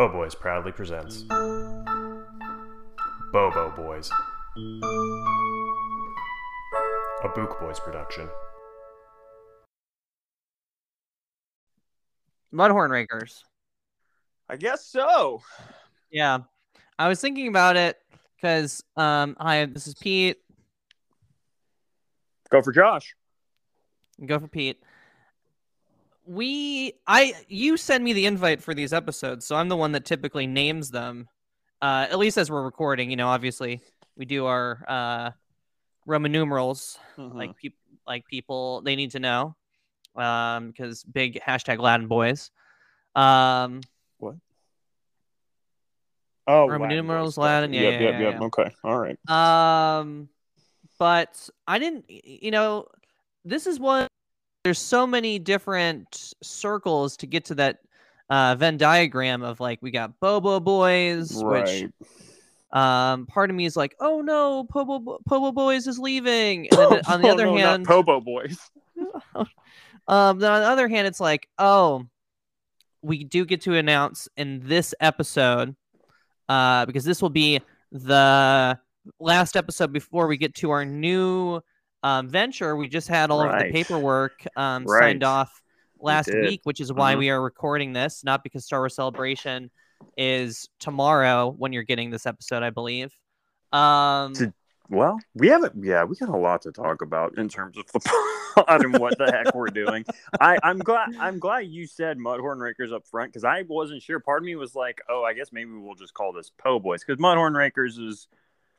Po Boys proudly presents Bobo Boys, a Book Boys production. Mudhorn Rakers. I guess so. Yeah. I was thinking about it because um hi, this is Pete. Go for Josh. Go for Pete. We I you send me the invite for these episodes, so I'm the one that typically names them. Uh at least as we're recording, you know, obviously we do our uh Roman numerals Mm-hmm. like people like people they need to know. Um because big hashtag Latin boys. Um what? oh, Roman Latin numerals, boys. Latin, yeah, Yep, yeah, yep, yeah, yep. yeah. Okay, all right. Um, but I didn't, you know, this is one. There's so many different circles to get to that uh, Venn diagram of like we got Bobo Boys, which um, part of me is like, oh no, Pobo Bo- Pobo Boys is leaving, and then on the Oh, other no, hand, Pobo Boys. um, then on the other hand, it's like, oh, we do get to announce in this episode, uh, because this will be the last episode before we get to our new um, venture. We just had all of the paperwork um, Right. signed off last did. week, which is why Mhm. we are recording this, not because Star Wars Celebration is tomorrow when you're getting this episode, I believe. Um, Did- Well, we haven't. Yeah, we got a lot to talk about in terms of the and what the heck we're doing. I, I'm glad. I'm glad you said Mudhorn Rakers up front because I wasn't sure. Part of me was like, oh, I guess maybe we'll just call this Po Boys because Mudhorn Rakers is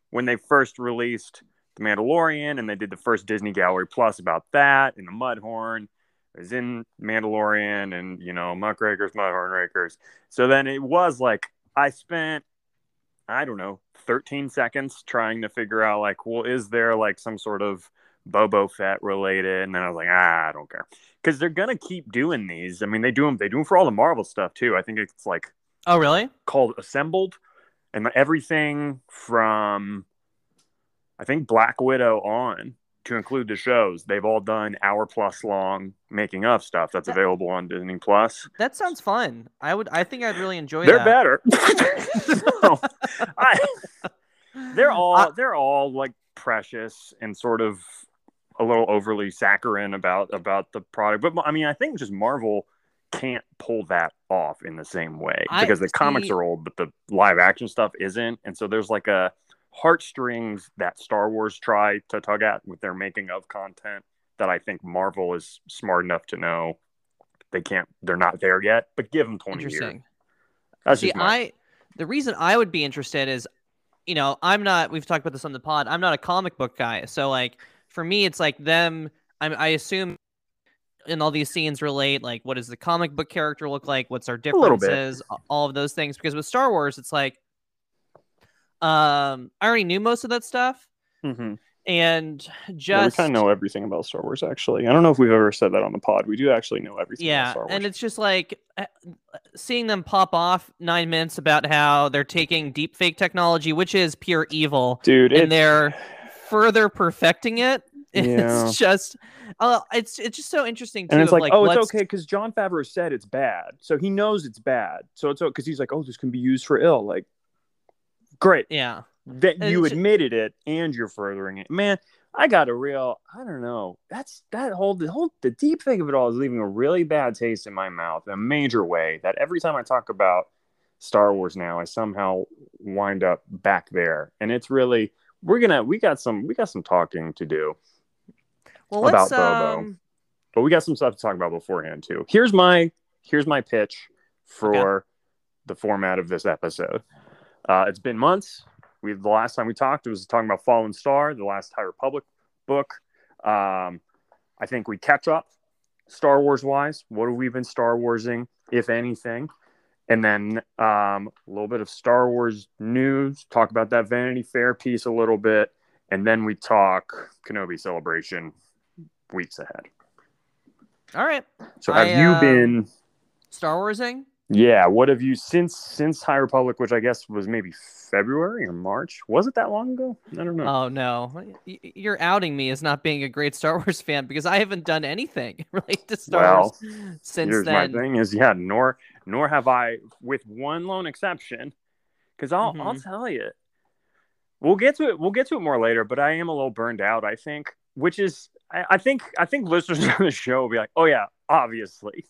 when they first released The Mandalorian and they did the first Disney Gallery Plus about that and the Mudhorn is in Mandalorian and you know Muckrakers, Mudhorn Rakers. So then it was like I spent I don't know, 13 seconds trying to figure out like, well, is there like some sort of Bobo Fett related? And then I was like, ah, I don't care. Because they're gonna keep doing these. I mean, they do them, they do them for all the Marvel stuff too. I think it's like oh, really? called Assembled. And everything from I think Black Widow on to include the shows, they've all done hour plus long making of stuff that's That- available on Disney Plus. That sounds fun. I would. I think I'd really enjoy They're that. better. I, they're all I- they're all like precious and sort of a little overly saccharine about about the product but i mean i think just marvel can't pull that off in the same way I- because the comics are old but the live action stuff isn't and so there's like a heartstrings that star wars try to tug at with their making of content that i think marvel is smart enough to know they can't they're not there yet but give them 20 years that's See, my, I the reason I would be interested is, you know, I'm not. We've talked about this on the pod. I'm not a comic book guy, so like for me, it's like them. I'm, I assume in all these scenes relate like what does the comic book character look like? What's our differences? All of those things. Because with Star Wars, it's like, um, I already knew most of that stuff, Mhm. and Yeah, we just kind of know everything about Star Wars. Actually, I don't know if we've ever said that on the pod. We do actually know everything. about Yeah, Star Wars. and it's just like uh, seeing them pop off nine minutes about how they're taking deep fake technology, which is pure evil, dude, and it's, they're further perfecting it. Yeah. It's just, uh, it's it's just so interesting too. and it's of, like, oh, it's okay because Jon Favreau said it's bad, so he knows it's bad. So it's because he's like, oh, this can be used for ill. Like, great Yeah, that And you admitted it and you're furthering it, man. I got a real, I don't know. That's that whole the whole the deep thing of it all is leaving a really bad taste in my mouth in a major way. That every time I talk about Star Wars now, I somehow wind up back there, and it's really we're gonna we got some we got some talking to do, well, About Bobo. um, but we got some stuff to talk about beforehand too. Here's my here's my pitch for the format of this episode. Uh, it's been months. We the last time we talked it was talking about Fallen Star, the last High Republic book. Um, I think we catch up Star Wars wise. What have we been Star Warsing, if anything? And then um, a little bit of Star Wars news. Talk about that Vanity Fair piece a little bit, and then we talk Kenobi Celebration weeks ahead. all right, So have I, you uh, been? Star Warsing. Yeah, what have you since since High Republic, which I guess was maybe February or March? Was it that long ago? I don't know. Oh no, you're outing me as not being a great Star Wars fan because I haven't done anything related to Star Well, Wars since Here's then. my thing: is yeah, nor nor have I, with one lone exception. Because I'll I'll Mhm. tell you, we'll get to it. We'll get to it more later. But I am a little burned out. I think, which is, I, I think, I think listeners on the show will be like, oh yeah, obviously,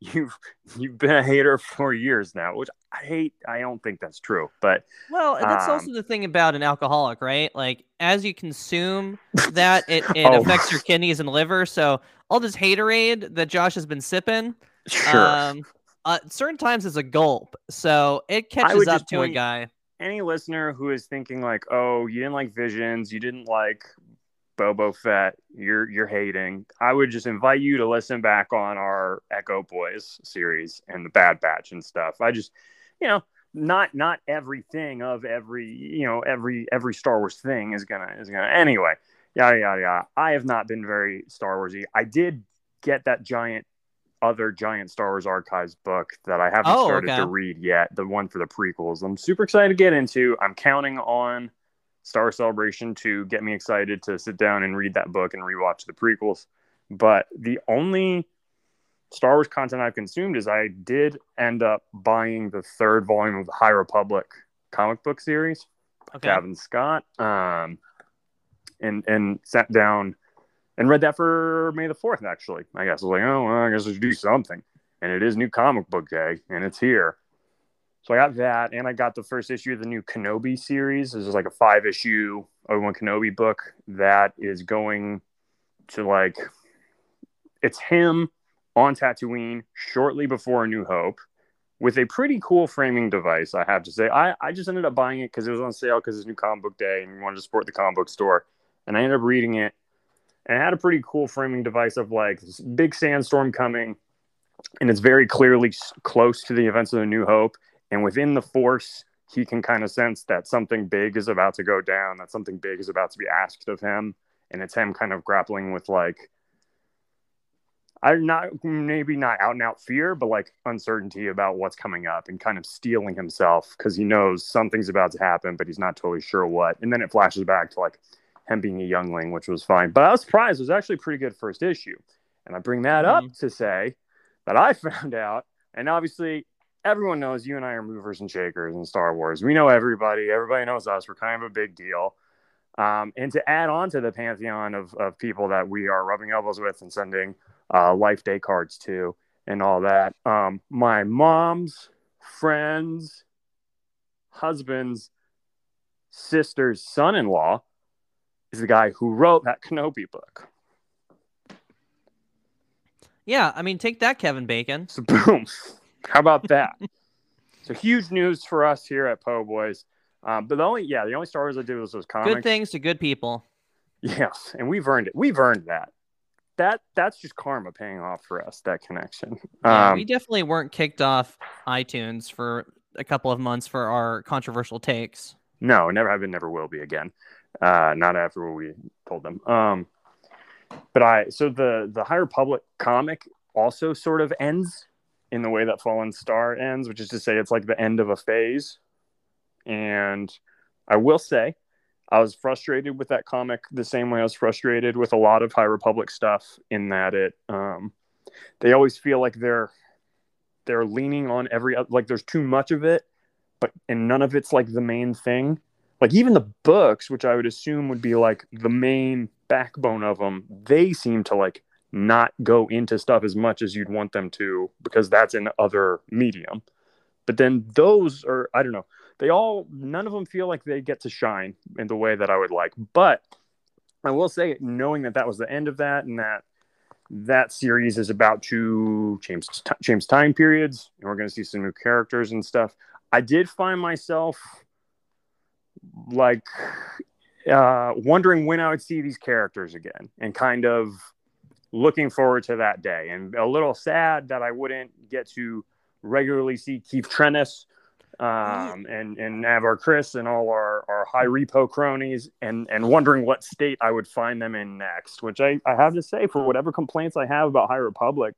you've you've been a hater for years now, which I hate. I don't think that's true, but Well, that's Um, also the thing about an alcoholic, right? Like as you consume that, it, it Oh. affects your kidneys and liver. So all this haterade that Josh has been sipping, sure. um, uh, certain times it's a gulp. So it catches up to a guy. any listener who is thinking like, "Oh, you didn't like Visions, you didn't like Bobo Fett, you're you're hating," I would just invite you to listen back on our Echo Boys series and the Bad Batch and stuff. I just, you know, not not everything of every you know every every Star Wars thing is gonna is gonna anyway. Yada yada yada. I have not been very Star Warsy. I did get that giant other giant Star Wars archives book that I haven't Oh, started okay. to read yet, the one for the prequels. I'm super excited to get into. I'm counting on Star Celebration to get me excited to sit down and read that book and rewatch the prequels. But the only Star Wars content I've consumed is I did end up buying the third volume of the High Republic comic book series Okay. Cavan Scott, um, and and sat down and read that for May the Fourth. Actually, I guess I was like, oh, well, I guess I should do something. And it is new comic book day, and it's here. So I got that, and I got the first issue of the new Kenobi series. This is like a five issue Obi Wan Kenobi book that is going to like, it's him on Tatooine shortly before A New Hope with a pretty cool framing device, I have to say. I, I just ended up buying it because it was on sale because it's new comic book day and we wanted to support the comic book store. And I ended up reading it. And it had a pretty cool framing device of like this big sandstorm coming. And it's very clearly close to the events of the New Hope. And within the Force, he can kind of sense that something big is about to go down, that something big is about to be asked of him. And it's him kind of grappling with like I'm not maybe not out and out fear, but like uncertainty about what's coming up and kind of steeling himself because he knows something's about to happen, but he's not totally sure what. And then it flashes back to like him being a youngling, which was fine. But I was surprised; it was actually a pretty good first issue. And I bring that up mm-hmm. to say that I found out, and obviously everyone knows you and I are movers and shakers in Star Wars. We know everybody. Everybody knows us. We're kind of a big deal. Um, and to add on to the pantheon of, of people that we are rubbing elbows with and sending uh, life day cards to and all that. Um, my mom's friend's husband's sister's son in law is the guy who wrote that Kenobi book. Yeah, I mean, take that, Kevin Bacon. So, boom. How about that? so, huge news for us here at Po Boys. Um, but the only, yeah, the only Star Wars I did was those comics. Good things to good people. Yes, and we've earned it. We've earned that. That that's just karma paying off for us. That connection. Yeah, Um, we definitely weren't kicked off iTunes for a couple of months for our controversial takes. No, never have been, never will be again. Uh, not after what we told them. Um, but I so the the High Republic comic also sort of ends in the way that Fallen Star ends, which is to say it's like the end of a phase. And I will say, I was frustrated with that comic the same way I was frustrated with a lot of High Republic stuff. In that it, um, they always feel like they're they're leaning on every like there's too much of it but and none of it's like the main thing like even the books which i would assume would be like the main backbone of them they seem to like not go into stuff as much as you'd want them to because that's an other medium. But then those are i don't know they all none of them feel like they get to shine in the way that i would like. But i will say knowing that that was the end of that and that that series is about to change change time periods and we're going to see some new characters and stuff i did find myself like uh wondering when i would see these characters again and kind of looking forward to that day and a little sad that i wouldn't get to regularly see Keeve Trennis um, and and Avar Kriss and all our, our high repo cronies and and wondering what state I would find them in next, which I, I have to say for whatever complaints I have about High Republic,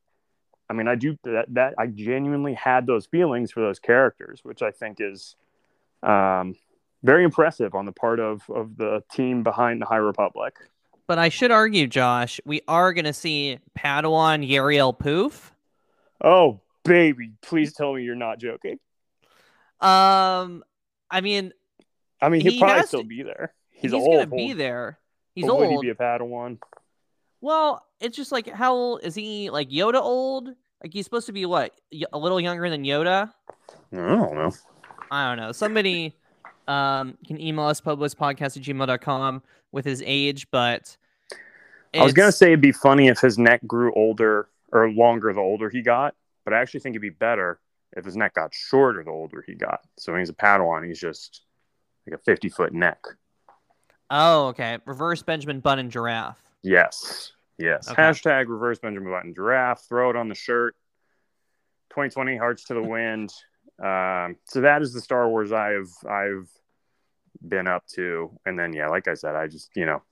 I mean I do that that I genuinely had those feelings for those characters, which I think is um, very impressive on the part of of the team behind the High Republic. But I should argue, Josh, we are going to see Padawan Yarael Poof. Oh baby, please tell me you're not joking. Um, I mean, I mean, he'll He probably still to- be there. He's, he's, old. gonna be there. He's but Would he be a Padawan? Well, it's just like how old is he? Like Yoda old? Like he's supposed to be what? y- A little younger than Yoda? I don't know. I don't know. Somebody um can email us publispodcast at gmail.com with his age, but I was gonna say it'd be funny if his neck grew older or longer the older he got, but I actually think it'd be better if his neck got shorter the older he got. So when he's a Padawan, he's just like a 50 foot neck. Oh, okay. Reverse Benjamin Button giraffe. Yes. Yes. Okay. Hashtag reverse Benjamin Button giraffe. Throw it on the shirt. 2020 hearts to the wind. Um, so that is the Star Wars I've I've been up to, and then yeah, like I said, I just you know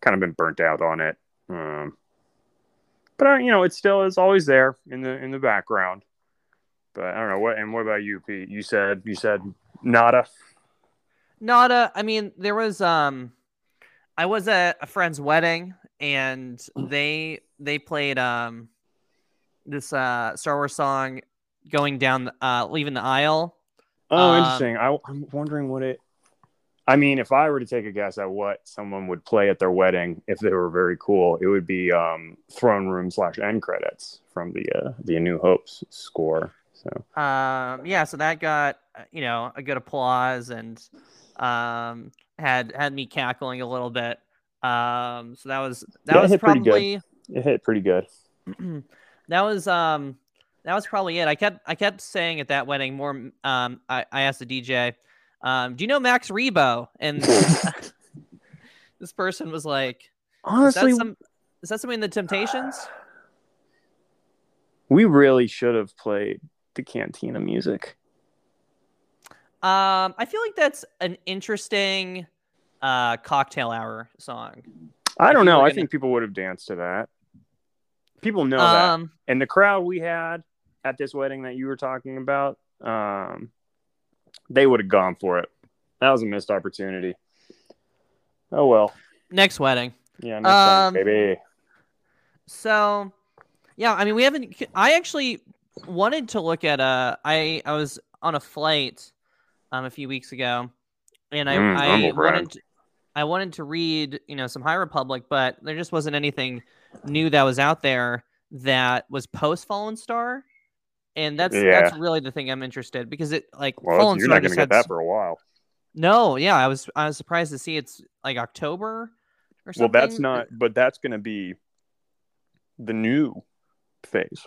kind of been burnt out on it. Um, but I, you know, it still is always there in the in the background. But I don't know what. And what about you, Pete? You said you said nada. Nada. I mean, there was um I was at a friend's wedding and they they played um this uh Star Wars song going down uh leaving the aisle. Oh, Um, interesting. I, I'm wondering what it. I mean, if I were to take a guess at what someone would play at their wedding, if they were very cool, it would be um, throne room slash end credits from the uh, the A New Hope's score. So Um yeah, so that got you know a good applause and um had had me cackling a little bit. Um so that was that Yeah, was hit pretty good. probably it hit pretty good. that was um that was probably it. I kept I kept saying at that wedding more um I, I asked the DJ, um, do you know Max Rebo? And this person was like, is Honestly, that some is that something in the Temptations? we really should have played the Cantina music. Um I feel like that's an interesting uh cocktail hour song. I don't know. I gonna- think people would have danced to that. People know that. Um and the crowd we had at this wedding that you were talking about, um, they would have gone for it. That was a missed opportunity. Oh well, next wedding. yeah, next Um, time, baby. So, yeah, I mean, we haven't. I actually wanted to look at a. I I was on a flight, um, a few weeks ago, and I Mm, I wanted to, I wanted to read you know some High Republic, but there just wasn't anything new that was out there that was post Fallen Star, and that's that's really the thing I'm interested because it like Well, Fallen you're Star not going to get that for a while. no, yeah, I was I was surprised to see it's like October or Well, that's not, but that's going to be the new phase.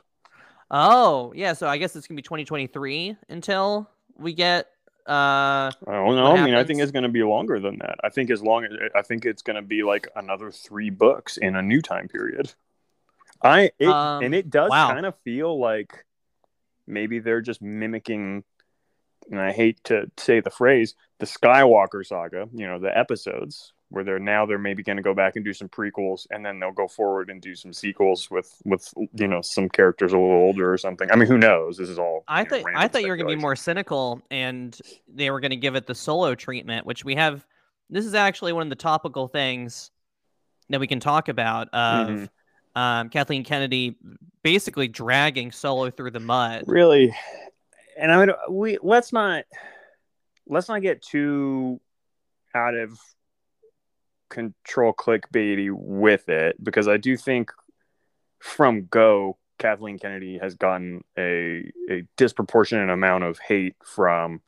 Oh, yeah. So I guess it's gonna be 2023 until we get. Uh, I don't know. I mean, I think it's going to be longer than that. I think as long as I think it's going to be like another three books in a new time period. I it, Um, and it does wow. kind of feel like maybe they're just mimicking. And I hate to say the phrase, the Skywalker saga. You know, the episodes where they're now they're maybe going to go back and do some prequels, and then they'll go forward and do some sequels with with you know some characters a little older or something. I mean, who knows? This is all. I thought I thought you were gonna be more cynical, and they were gonna give it the solo treatment, which we have. This is actually one of the topical things that we can talk about of Mhm. Um, Kathleen Kennedy basically dragging Solo through the mud. really and i mean we let's not let's not get too out of control clickbaity with it because i do think from go kathleen kennedy has gotten a a disproportionate amount of hate from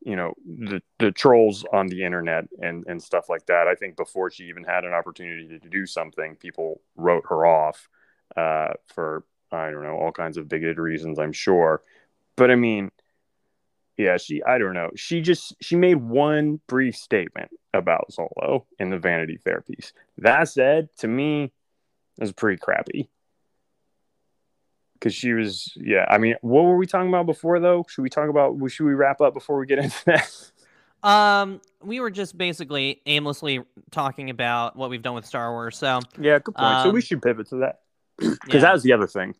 you know the the trolls on the internet and and stuff like that i think before she even had an opportunity to do something people wrote her off uh for i don't know all kinds of bigoted reasons i'm sure but I mean, yeah, she I don't know. She just she made one brief statement about Solo in the Vanity Fair piece. That said, to me, it was pretty crappy. Cause she was, yeah. I mean, what were we talking about before though? Should we talk about? Should we wrap up before we get into that? Um, we were just basically aimlessly talking about what we've done with Star Wars. So yeah, good point. so we Um, should pivot to that because yeah. that was the other thing.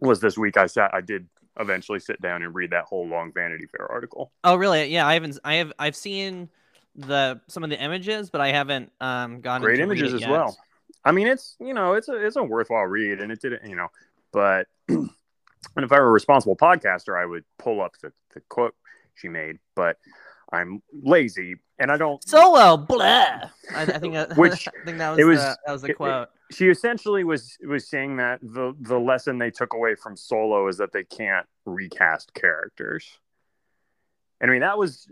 Was this week I sat I did eventually sit down and read that whole long Vanity Fair article. Oh, really? Yeah, I haven't. I have. I've seen the some of the images, but I haven't um gone. great images as yet. well. I mean, it's you know, it's a it's a worthwhile read, and it didn't you know, but And if I were a responsible podcaster, I would pull up the, the quote she made, but I'm lazy and I don't. Solo, blah. I, I think that, Which- I think that was, was- the, that was the it- it- quote. She essentially was was saying that the the lesson they took away from Solo is that they can't recast characters. And I mean that was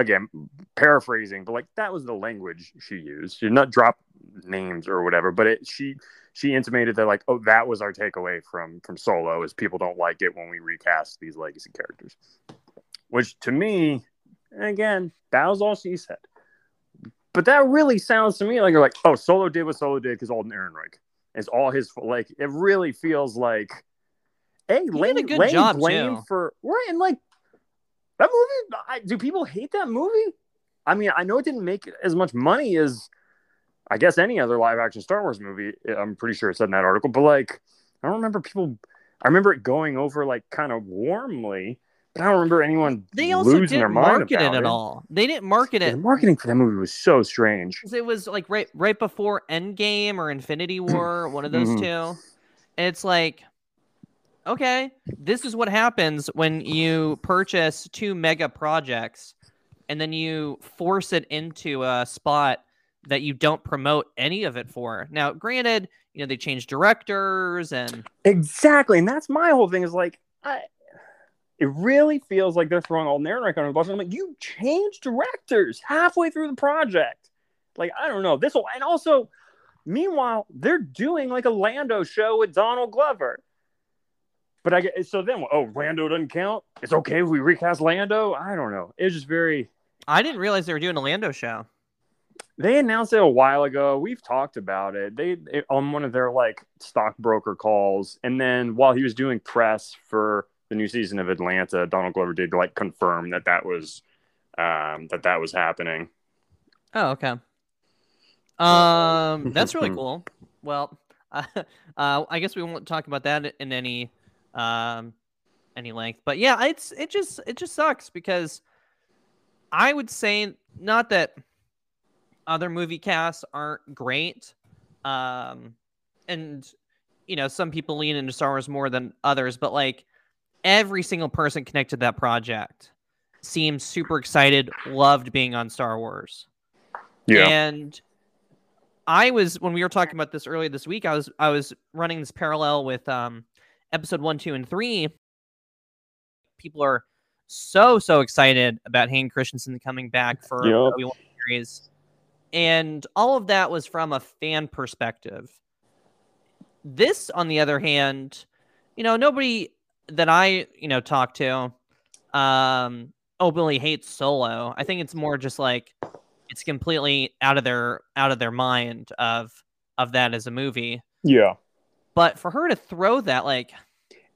again paraphrasing, but like that was the language she used. She did not drop names or whatever, but it she she intimated that like oh that was our takeaway from from Solo is people don't like it when we recast these legacy characters. Which to me, again, that was all she said. But that really sounds to me like you're like, oh, Solo did what Solo did because Alden Ehrenreich. is all his like. It really feels like, hey, did laying, a good laying job, blame too. for right and like that movie. I, do people hate that movie? I mean, I know it didn't make as much money as I guess any other live action Star Wars movie. I'm pretty sure it said in that article, but like, I don't remember people. I remember it going over like kind of warmly, but I don't remember anyone They also losing their didn't mind market it about at all. They didn't market it. The marketing for that movie was so strange. It was like right right before Endgame or Infinity War, one of those Mhm. two. And it's like, okay, this is what happens when you purchase two mega projects and then you force it into a spot that you don't promote any of it for. Now, granted, you know, they change directors and Exactly, and that's my whole thing. Is like, I, it really feels like they're throwing Alden Ehrenreich under the bus. And I'm like, you changed directors halfway through the project. Like, I don't know this will, and also, meanwhile, they're doing like a Lando show with Donald Glover. But I get so then, oh, Lando doesn't count. It's okay if we recast Lando. I don't know. It's just very. I didn't realize they were doing a Lando show. They announced it a while ago. We've talked about it. They it, on one of their like stockbroker calls, and then while he was doing press for the new season of Atlanta, Donald Glover did like confirm that that was um, that that was happening. Oh, okay. Um, that's really cool. Well, uh, uh, I guess we won't talk about that in any um any length, but yeah, it's it just it just sucks because I would say not that other movie casts aren't great, um, and you know some people lean into Star Wars more than others, but like every single person connected to that project seems super excited, loved being on Star Wars. Yeah. And I was when we were talking about this earlier this week, I was I was running this parallel with um episode one, two, and three. People are so so excited about Hayden Christensen coming back for Yep. Obi-Wan series. And all of that was from a fan perspective. This, on the other hand, you know, nobody that I, you know, talk to um openly hates solo. I think it's more just like it's completely out of their out of their mind of of that as a movie. yeah. But for her to throw that like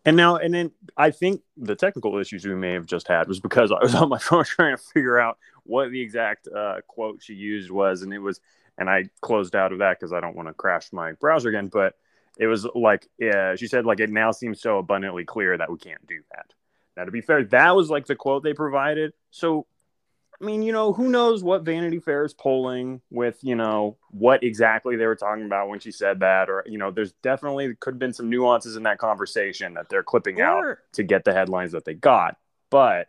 And now, and then I think the technical issues we may have just had was because I was on my phone trying to figure out what the exact uh, quote she used was, and it was, and I closed out of that because I don't want to crash my browser again. But it was like, yeah, she said like it now seems so abundantly clear that we can't do that. Now, to be fair, that was like the quote they provided. So, I mean, you know, who knows what Vanity Fair is polling with, you know, what exactly they were talking about when she said that, or you know, there's definitely could have been some nuances in that conversation that they're clipping out to get the headlines that they got. But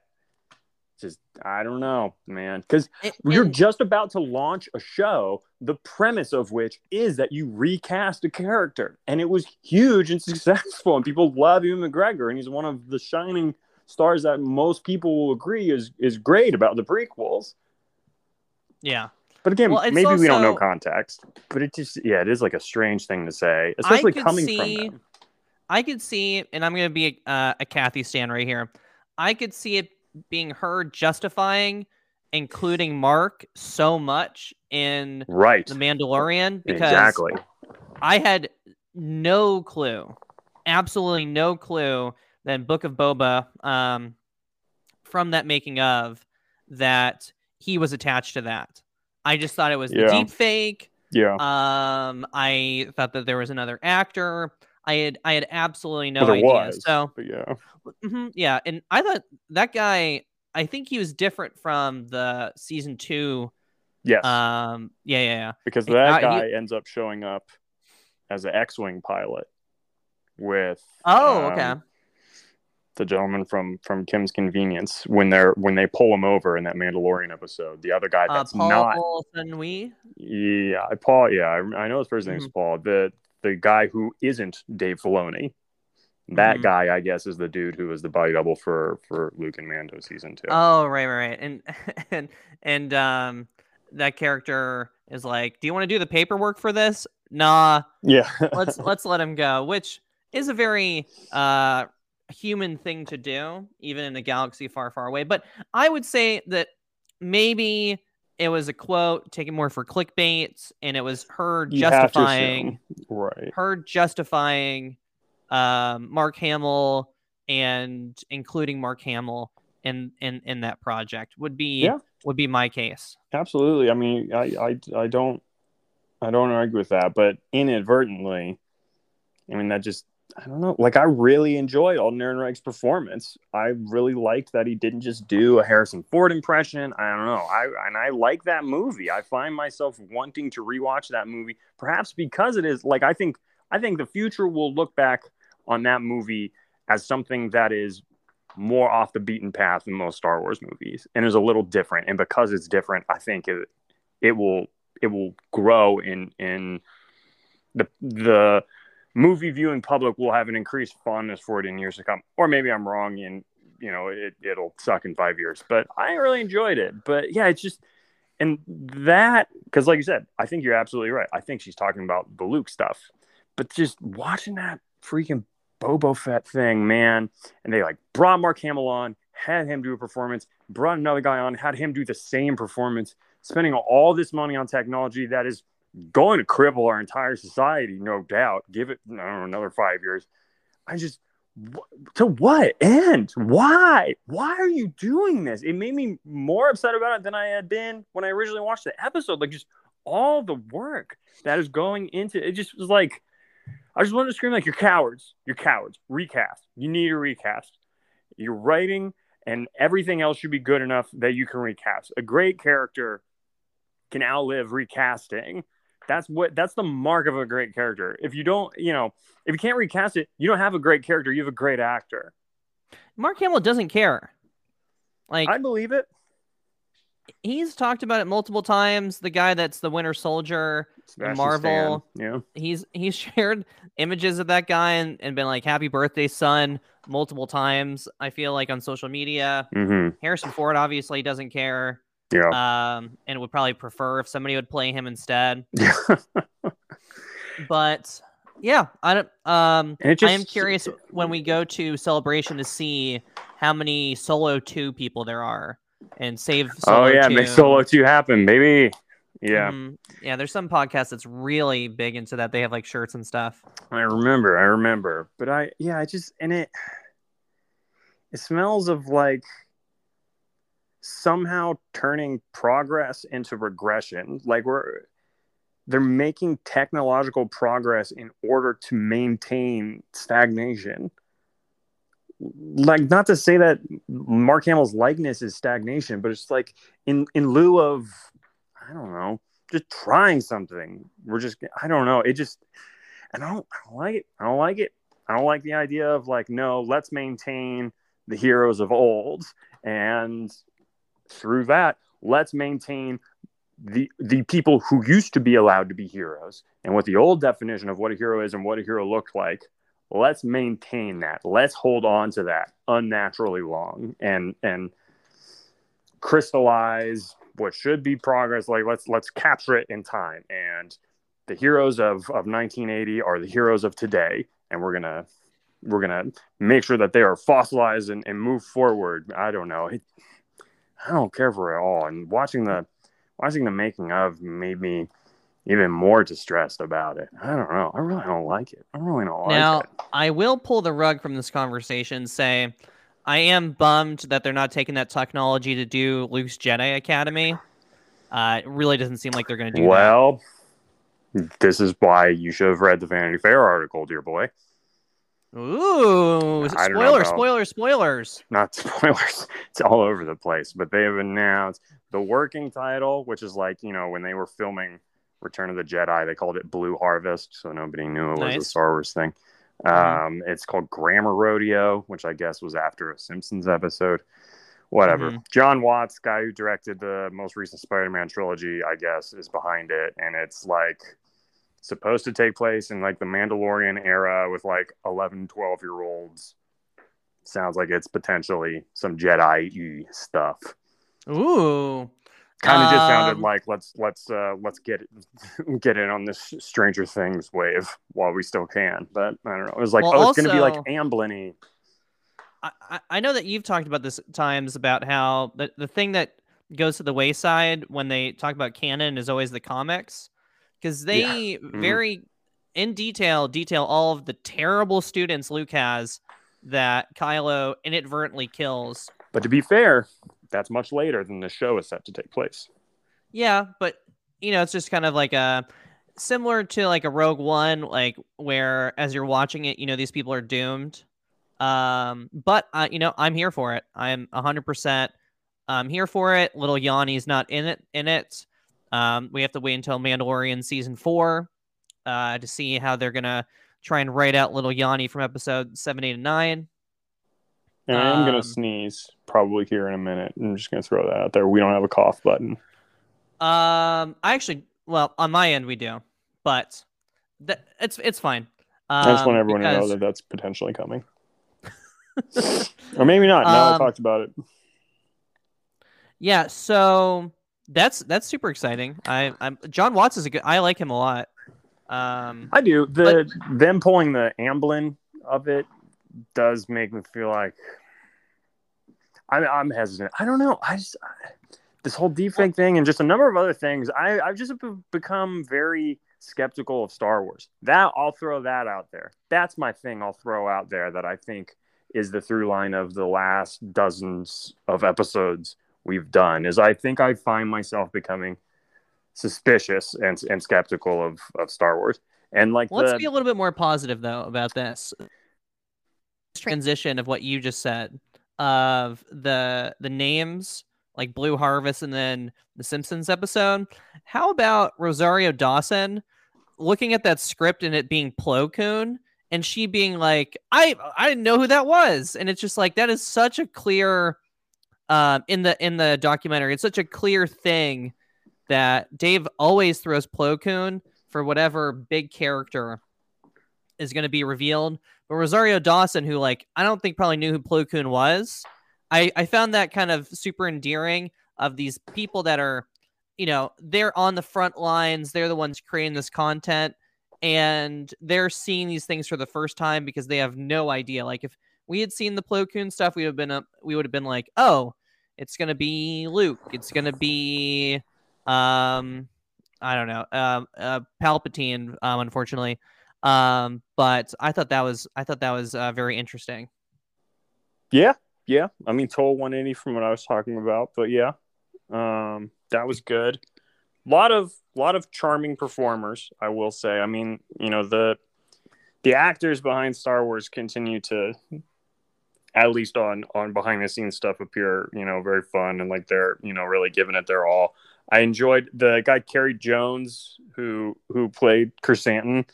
just I don't know, man, because you're just about to launch a show, the premise of which is that you recast a character, and it was huge and successful, and people love Ewan McGregor, and he's one of the shining stars that most people will agree is is great about the prequels. yeah. But again, Well, maybe we don't know context, but it just yeah, it is like a strange thing to say, especially coming see- from them. I could see, and I'm going to be a, uh, a Kathy stan right here. I could see it being her justifying including Mark so much in Right. The Mandalorian because Exactly. I had no clue, absolutely no clue that Book of Boba, um, from that making of, that he was attached to that. I just thought it was the Yeah. deep fake. Yeah. Um, I thought that there was another actor. I had I had absolutely no Well, idea. was. So But yeah. mhm, yeah, and I thought that guy. I think he was different from the season two. Yes. Um, yeah, yeah, yeah. because Uh, that he- guy ends up showing up as an X-wing pilot with. Oh, um, okay. The gentleman from from Kim's Convenience when they're when they pull him over in that Mandalorian episode. The other guy Uh, that's Paul not yeah, Paul. Yeah, I, I know his first name is Mhm. Paul. The the guy who isn't Dave Filoni. That Mhm. guy, I guess, is the dude who was the body double for for Luke and Mando season two. Oh, right, right, right. And and and um that character is like, "Do you want to do the paperwork for this?" Nah, yeah, let's let's let him go, which is a very uh human thing to do even in a galaxy far far away. But I would say that maybe it was a quote taken more for clickbait and it was her You justifying right. her justifying um, Mark Hamill and including Mark Hamill in in in that project would be Yeah. would be my case. Absolutely. I mean, I, I, I don't, I don't argue with that, but inadvertently, I mean, that just, I don't know. Like, I really enjoyed Alden Ehrenreich's performance. I really liked that he didn't just do a Harrison Ford impression. I don't know. I and I like that movie. I find myself wanting to rewatch that movie, perhaps because it is like I think I think the future will look back on that movie as something that is more off the beaten path than most Star Wars movies and is a little different. And because it's different, I think it it will it will grow in in the the movie viewing public will have an increased fondness for it in years to come. Or maybe I'm wrong and you know it, it'll suck in five years. But I really enjoyed it. But yeah, it's just and that because like you said, I think you're absolutely right. I think she's talking about the Luke stuff. But just watching that freaking Bobo Fett thing, man, and they like brought Mark Hamill on, had him do a performance, brought another guy on, had him do the same performance, spending all this money on technology that is going to cripple our entire society, no doubt. Give it know, another five years. I just to what end? Why? Why are you doing this? It made me more upset about it than I had been when I originally watched the episode. Like just all the work that is going into it just was like I just wanted to scream like you're cowards. You're cowards. Recast. You need a recast. Your writing and everything else should be good enough that you can recast. A great character can outlive recasting. That's what that's the mark of a great character. If you don't, you know, if you can't recast it, you don't have a great character. You have a great actor. Mark Hamill doesn't care. Like I believe it. he's talked about it multiple times. The guy that's the Winter Soldier, Sebastian Marvel. Stan, Yeah. he's he's shared images of that guy and, and been like happy birthday son multiple times i feel like on social media Mm-hmm. harrison ford obviously doesn't care Yeah. um and would probably prefer if somebody would play him instead Yeah. but yeah i don't um it i am curious when we go to celebration to see how many solo 2 people there are and save solo oh yeah, 2. make solo two happen, baby. Yeah. Mhm. yeah there's some podcast that's really big into that they have like shirts and stuff I remember, I remember. But I yeah, I just and it it smells of like somehow turning progress into regression. Like we're they're making technological progress in order to maintain stagnation. Like not to say that Mark Hamill's likeness is stagnation, but it's like in in lieu of I don't know, just trying something. We're just I don't know. It just and I don't, I don't like it. I don't like it. I don't like the idea of like, no, let's maintain the heroes of old, and through that, let's maintain the the people who used to be allowed to be heroes, and what the old definition of what a hero is and what a hero looked like. Let's maintain that. Let's hold on to that unnaturally long, and and crystallize what should be progress. Like let's let's capture it in time and the heroes of, of 1980 are the heroes of today and we're gonna we're gonna make sure that they are fossilized and, and move forward i don't know it, i don't care for it at all and watching the watching the making of made me even more distressed about it i don't know i really don't like it i really don't like it. now I will pull the rug from this conversation. Say, I am bummed that they're not taking that technology to do Luke's Jedi Academy. Uh, it really doesn't seem like they're going to do well this is why you should have read the vanity fair article dear boy that. Ooh, I don't spoilers, about- spoilers, spoilers. not spoilers it's all over the place but they have announced the working title which is like you know when they were filming return of the jedi they called it blue harvest so nobody knew it was a star wars thing Mhm. Um, it's called Grammar Rodeo, which I guess was after a Simpsons episode. Whatever. Mhm. Jon Watts, guy who directed the most recent Spider-Man trilogy, I guess, is behind it, and it's like supposed to take place in like the Mandalorian era with like 11, 12 year olds. Sounds like it's potentially some Jedi stuff. Ooh. Kind of just sounded Um, like let's let's uh let's get get in on this Stranger Things wave while we still can. But I don't know. It was like Well, oh, it's gonna be like also- I, I know that you've talked about this times about how the, the thing that goes to the wayside when they talk about canon is always the comics because they Mhm. very in detail detail all of the terrible students Luke has that Kylo inadvertently kills. But to be fair, that's much later than the show is set to take place. Yeah, but you know, it's just kind of like a similar to like a Rogue One, like where as you're watching it, you know, these people are doomed. Um, but uh, you know, I'm here for it. I'm 100% um here for it. Little Yanni's not in it in it. Um, we have to wait until Mandalorian season 4 uh to see how they're going to try and write out little Yanni from episode 7, 8 and 9. And I am Um, gonna sneeze probably here in a minute. I'm just gonna throw that out there. We don't have a cough button. Um, I actually, well, on my end we do, but th- it's it's fine. Um, I just want everyone to know that that's potentially coming. or maybe not. Now I Um, talked about it. Yeah, so that's that's super exciting. I I'm Jon Watts is a good. I like him a lot. Um, I do. The them pulling the Amblin of it does make me feel like I'm, I'm hesitant. I don't know. I just this whole deepfake thing and just a number of other things. I I've just become very skeptical of Star Wars. That I'll throw that out there. That's my thing. I'll throw out there that I think is the through line of the last dozens of episodes we've done. Is I think I find myself becoming suspicious and and skeptical of of Star Wars. And like let's the, be a little bit more positive though about this This transition of what you just said of the the names like Blue Harvest and then the Simpsons episode. How about Rosario Dawson looking at that script and it being Plo Koon and she being like, I I didn't know who that was, and it's just like that is such a clear um in the in the documentary. It's such a clear thing that Dave always throws Plo Koon for whatever big character is going to be revealed. But Rosario Dawson, who like I don't think probably knew who Plo Koon was, I I found that kind of super endearing of these people that are, you know, they're on the front lines. They're the ones creating this content, and they're seeing these things for the first time because they have no idea. Like if we had seen the Plo Koon stuff, we would have been uh, we would have been like, oh, it's gonna be Luke. It's gonna be um I don't know, um, uh, Palpatine, um, unfortunately. Um, but I thought that was I thought that was uh, very interesting. Yeah, yeah. I mean, total 180 from what I was talking about, but yeah, um, that was good. lot of lot of charming performers, I will say. I mean, you know the the actors behind Star Wars continue to, at least on on behind the scenes stuff, appear you know very fun and like they're you know really giving it their all. I enjoyed the guy Carey Jones who who played Chrysanthemum.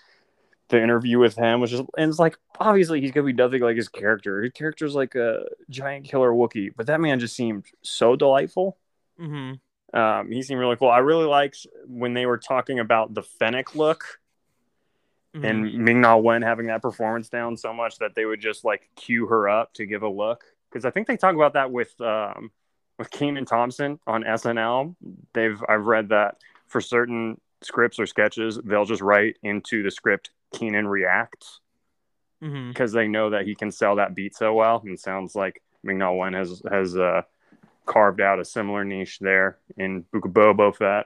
The interview with him was just, and it's like obviously he's gonna be nothing like his character. His character's like a giant killer Wookiee, but that man just seemed so delightful. Mm-hmm. Um, he seemed really cool. I really liked when they were talking about the Fennec look Mm-hmm. and Ming Na Wen having that performance down so much that they would just like cue her up to give a look. Because I think they talk about that with um, with Kenan Thompson on SNL. They've I've read that for certain scripts or sketches, they'll just write into the script Kenan reacts Mm-hmm. because they know that he can sell that beat so well. And sounds like Ming Na Wen has has uh, carved out a similar niche there in Boba Fett.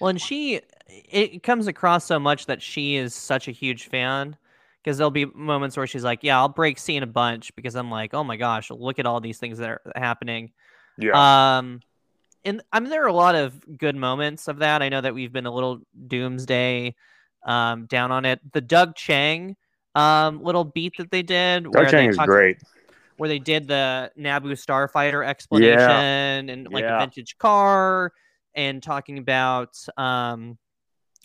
Well, and she, it comes across so much that she is such a huge fan because there'll be moments where she's like, "Yeah, I'll break scene a bunch," because I'm like, "Oh my gosh, look at all these things that are happening." Yeah. Um, and I mean, there are a lot of good moments of that. I know that we've been a little doomsday um, down on it. The Doug Chiang um, little beat that they did, Doug where Chiang they is talked- great. where they did the Naboo starfighter explanation and like a vintage car and talking about um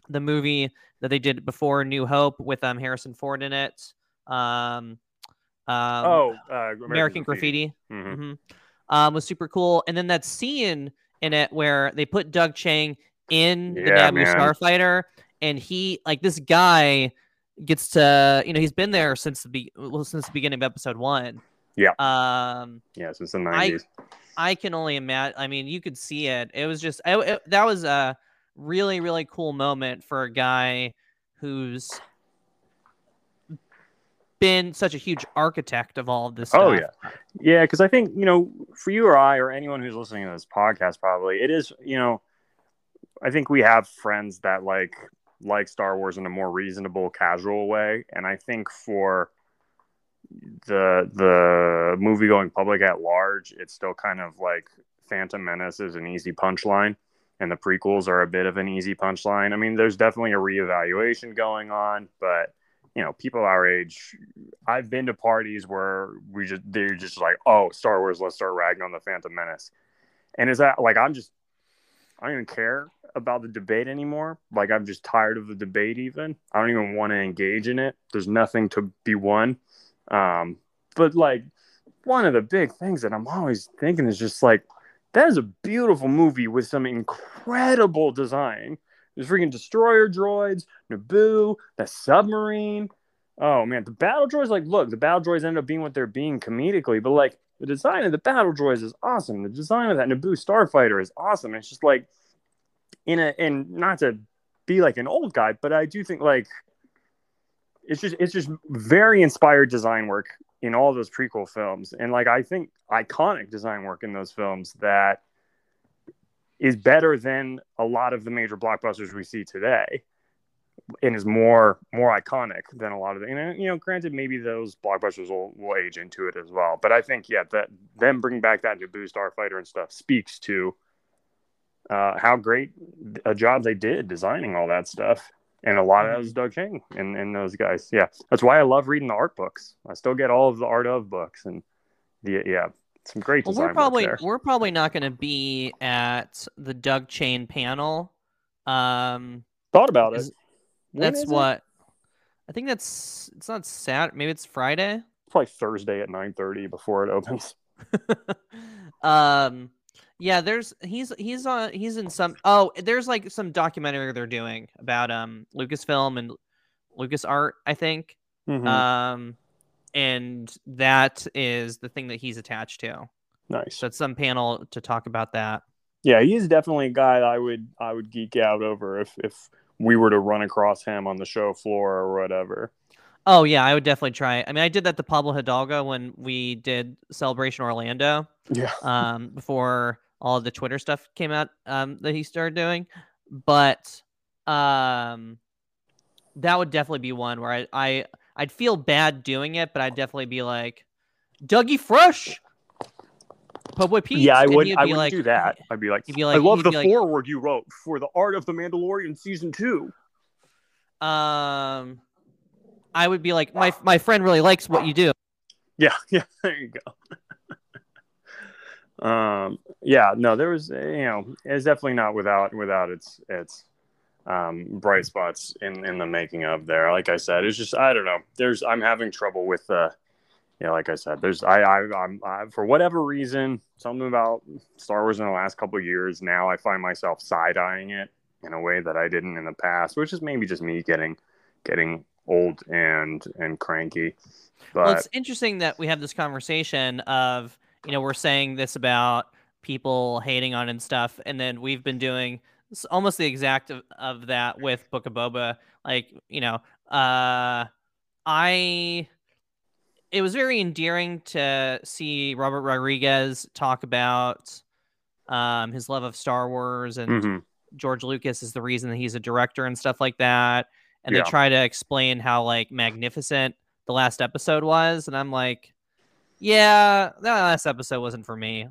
the movie that they did before New Hope with um Harrison Ford in it. um, um, oh, uh, American, Graffiti, Mhm. hmm um, was super cool. And then that scene in it where they put Doug Chiang in the Naboo man. Starfighter, and he like this guy gets to you know he's been there since the be- well, since the beginning of episode one. Yeah. Um, Yeah, since the nineties. I can only imagine. I mean, you could see it. It was just I, it- that was a really really cool moment for a guy who's been such a huge architect of all of this. Stuff. Oh yeah, yeah. Because I think you know, for you or I or anyone who's listening to this podcast, probably it is. You know, I think we have friends that like like Star Wars in a more reasonable, casual way, and I think for the the movie going public at large, it's still kind of like Phantom Menace is an easy punchline, and the prequels are a bit of an easy punchline. I mean, there's definitely a reevaluation going on, but you know, people our age, I've been to parties where we just they're just like, oh, Star Wars, let's start ragging on the Phantom Menace, and is that like I'm just I don't even care about the debate anymore. Like I'm just tired of the debate. Even I don't even want to engage in it. There's nothing to be won. Um, but like one of the big things that I'm always thinking is just like that is a beautiful movie with some incredible design. There's freaking destroyer droids, Naboo, the submarine. Oh man, the battle droids. Like, look, the battle droids end up being what they're being comedically, but like the design of the battle droids is awesome. The design of that Naboo starfighter is awesome. It's just like in a and not to be like an old guy, but I do think like it's just it's just very inspired design work in all those prequel films, and like I think iconic design work in those films that is better than a lot of the major blockbusters we see today and is more more iconic than a lot of the and you know granted maybe those blockbusters will, will age into it as well. But i think yeah that them bringing back that Naboo starfighter and stuff speaks to uh, how great a job they did designing all that stuff and a lot of that was Doug Chiang and, and those guys yeah that's why i love reading the art books i still get all of the art of books and the yeah some great Well, we're probably we're probably not going to be at the Doug Chiang panel. Um, thought about it. When that's is it? what I think. That's it's not Sat. Maybe it's Friday. probably thursday at 9.30 before it opens um, yeah. There's he's he's on he's in some. Oh, there's like some documentary they're doing about um Lucasfilm and Lucas Art. I think. Mhm. Um, and that is the thing that he's attached to. nice So it's some panel to talk about that. Yeah, he's definitely a guy that I would I would geek out over if if we were to run across him on the show floor or whatever. Oh yeah, I would definitely try. I mean, I did that to Pablo Hidalgo when we did Celebration Orlando, Yeah. um, before all the Twitter stuff came out um, that he started doing. But um, that would definitely be one where I, I I'd feel bad doing it, but I'd definitely be like, Dougie Fresh, Po' Boy Pete. Yeah, I would I would like- do that. I'd be like, be I love the like- foreword you wrote for the art of the Mandalorian season two. Um, I would be like, my my friend really likes what you do. Yeah, yeah, there you go. Um, yeah, no, there was, uh, you know, it's definitely not without without its its um, bright spots in in the making of there. Like I said, it's just I don't know. There's I'm having trouble with uh yeah, like I said, there's I I I'm I, for whatever reason something about Star Wars in the last couple of years now I find myself side eyeing it in a way that I didn't in the past, which is maybe just me getting getting old and and cranky. But well, it's interesting that we have this conversation of, you know, we're saying this about people hating on and stuff, and then we've been doing almost the exact of, of that with Book of Boba. Like, you know, uh, I. It was very endearing to see Robert Rodriguez talk about um, his love of Star Wars and mhm. George Lucas is the reason that he's a director and stuff like that. And Yeah. they try to explain how like magnificent the last episode was, and I'm like, yeah, that last episode wasn't for me.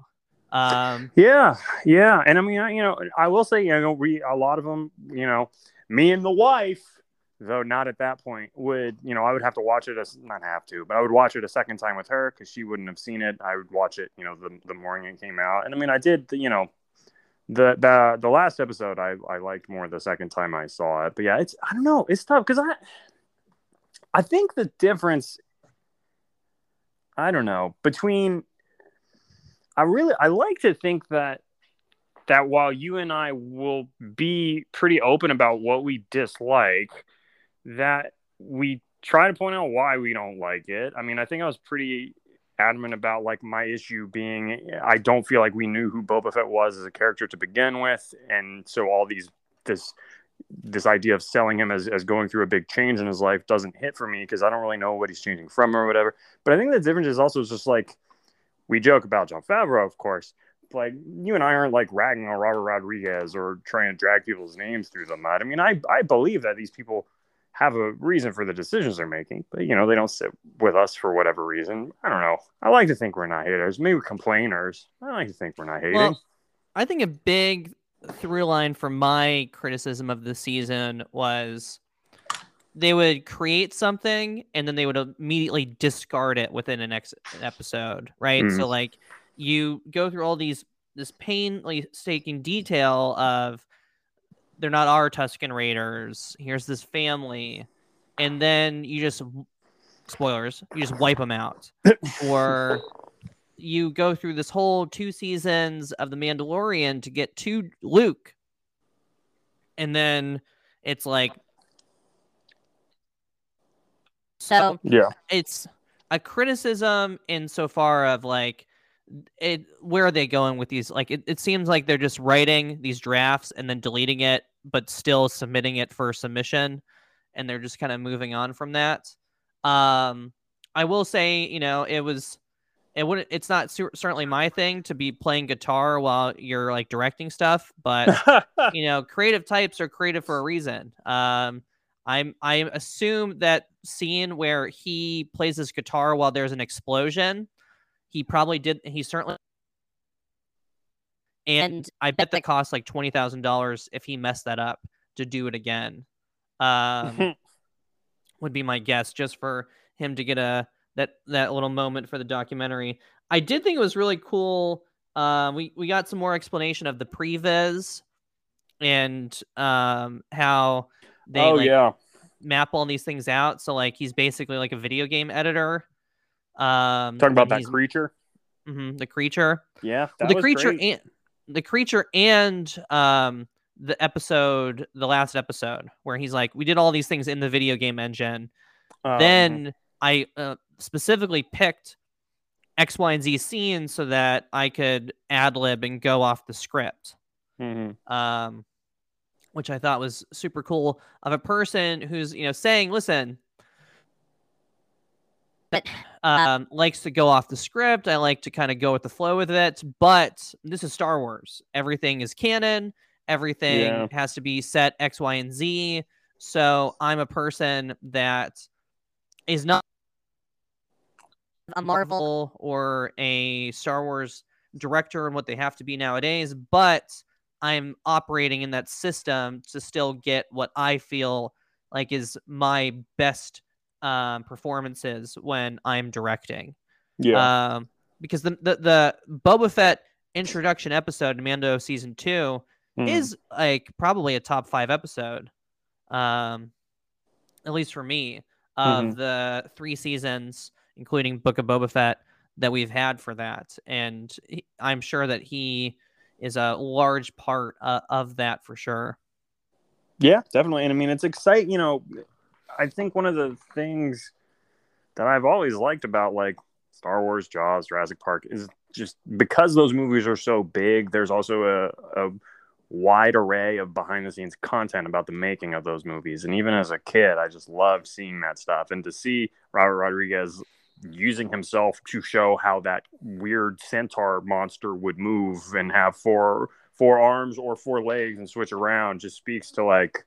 Um, Yeah, yeah, and I mean, I, you know, I will say, you know, we a lot of them, you know, me and the wife, though not at that point, would you know, I would have to watch it as not have to, but I would watch it a second time with her because she wouldn't have seen it. I would watch it, you know, the the morning it came out, and I mean, I did, you know, the the the last episode I I liked more the second time I saw it, but yeah, it's I don't know, it's tough because I I think the difference, I don't know, between, I really, I like to think that, that while you and I will be pretty open about what we dislike, that we try to point out why we don't like it. I mean, I think I was pretty adamant about like my issue being I don't feel like we knew who Boba Fett was as a character to begin with, and so all these this this idea of selling him as, as going through a big change in his life doesn't hit for me because I don't really know what he's changing from or whatever. But I think the difference is also just like we joke about Jon Favreau, of course. Like you and I aren't like ragging on Robert Rodriguez or trying to drag people's names through the mud. I mean, I I believe that these people have a reason for the decisions they're making, but you know, they don't sit with us for whatever reason. I don't know. I like to think we're not haters, maybe complainers. I like to think we're not hating. Well, I think a big through line for my criticism of the season was they would create something and then they would immediately discard it within an ex- episode, right? Mm. So like you go through all these this painstaking detail of they're not our Tusken Raiders. Here's this family, and then you just spoilers. You just wipe them out, or you go through this whole two seasons of the Mandalorian to get to Luke, and then it's like so yeah. it's a criticism insofar of like it where are they going with these? Like it, it seems like they're just writing these drafts and then deleting it but still submitting it for submission. And they're just kind of moving on from that. Um i will say you know it was it wouldn't it's not su- certainly my thing to be playing guitar while you're like directing stuff but you know creative types are creative for a reason um i'm i assume that scene where he plays his guitar while there's an explosion he probably did he certainly and, and I bet that cost like twenty thousand dollars if he messed that up to do it again. Um, would be my guess, just for him to get a that that little moment for the documentary. I did think it was really cool. Uh, we we got some more explanation of the previs and um, how they oh, like, yeah. map all these things out. So like he's basically like a video game editor. Um, Talking about that creature. Mm-hmm, the creature. Yeah, well, the creature and the creature and um the episode the last episode where he's like we did all these things in the video game engine um, then i uh, specifically picked x y and z scenes so that i could ad lib and go off the script mm-hmm. um which i thought was super cool of a person who's you know saying listen but um, likes to go off the script. I like to kind of go with the flow with it. But this is Star Wars. Everything is canon. Everything yeah. has to be set X, Y, and Z. So I'm a person that is not a Marvel or a Star Wars director and what they have to be nowadays, but I'm operating in that system to still get what I feel like is my best um, performances when I'm directing. Yeah. Um, because the, the the Boba Fett introduction episode in Mando season two mm. is like probably a top five episode. Um, at least for me, of mm-hmm. the three seasons, including Book of Boba Fett, that we've had for that, and he, I'm sure that he is a large part uh, of that for sure. Yeah, definitely. And I mean, it's exciting. You know, I think one of the things that I've always liked about like Star Wars, Jaws, Jurassic Park is just because those movies are so big. There's also a, a wide array of behind the scenes content about the making of those movies. And even as a kid, I just loved seeing that stuff. And to see Robert Rodriguez using himself to show how that weird centaur monster would move and have four four arms or four legs and switch around just speaks to like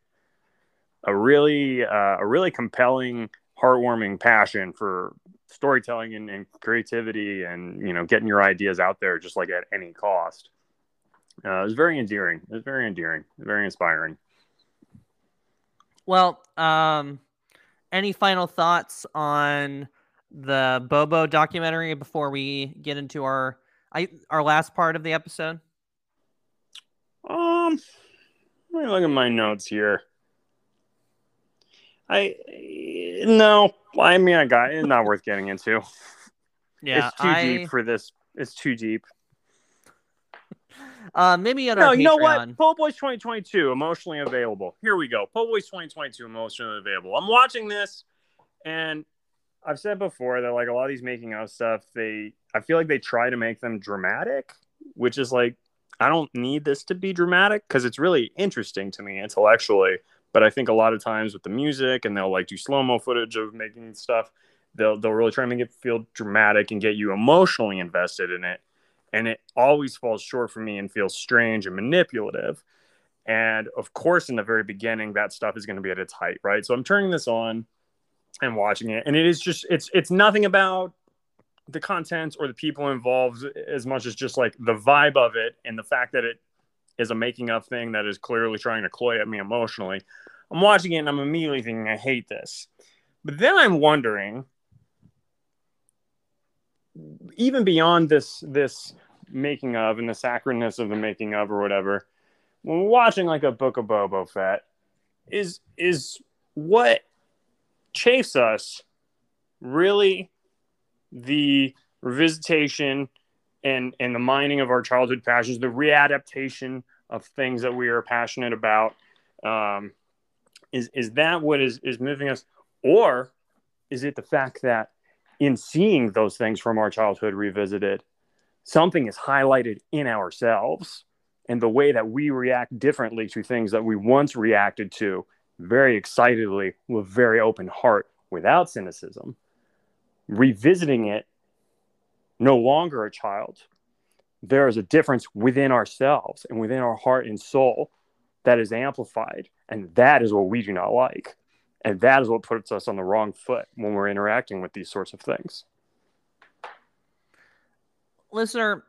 a really uh, a really compelling, heartwarming passion for storytelling and, and, creativity, and you know, getting your ideas out there just like at any cost. Uh, it was very endearing. It was very endearing, very inspiring. Well, um, any final thoughts on the Bobo documentary before we get into our I, our last part of the episode? Um, let me look at my notes here. I No, I mean I got it's not worth getting into. Yeah, it's too I, deep for this. It's too deep. Uh, maybe on No, our you know Patreon. what? Po' Boys 2022 emotionally available. Here we go. Po' Boys 2022 emotionally available. I'm watching this, and I've said before that like a lot of these making of stuff, they I feel like they try to make them dramatic, which is like I don't need this to be dramatic because it's really interesting to me intellectually. But I think a lot of times with the music, and they'll like do slow mo footage of making stuff. They'll they'll really try to make it feel dramatic and get you emotionally invested in it and it always falls short for me and feels strange and manipulative. And of course, in the very beginning, that stuff is going to be at its height, right? So I'm turning this on and watching it, and it is just it's it's nothing about the content or the people involved as much as just like the vibe of it and the fact that it is a making of thing that is clearly trying to cloy at me emotionally. I'm watching it and I'm immediately thinking I hate this. But then I'm wondering even beyond this this making of and the sacredness of the making of or whatever, when we're watching like a book of Boba Fett, is is what chafes us really the revisitation and and the mining of our childhood passions, the readaptation of things that we are passionate about. Um, is is that what is is moving us, or is it the fact that in seeing those things from our childhood revisited, something is highlighted in ourselves and the way that we react differently to things that we once reacted to very excitedly with very open heart without cynicism revisiting it no longer a child. There is a difference within ourselves and within our heart and soul that is amplified and that is what we do not like. And that is what puts us on the wrong foot when we're interacting with these sorts of things. Listener,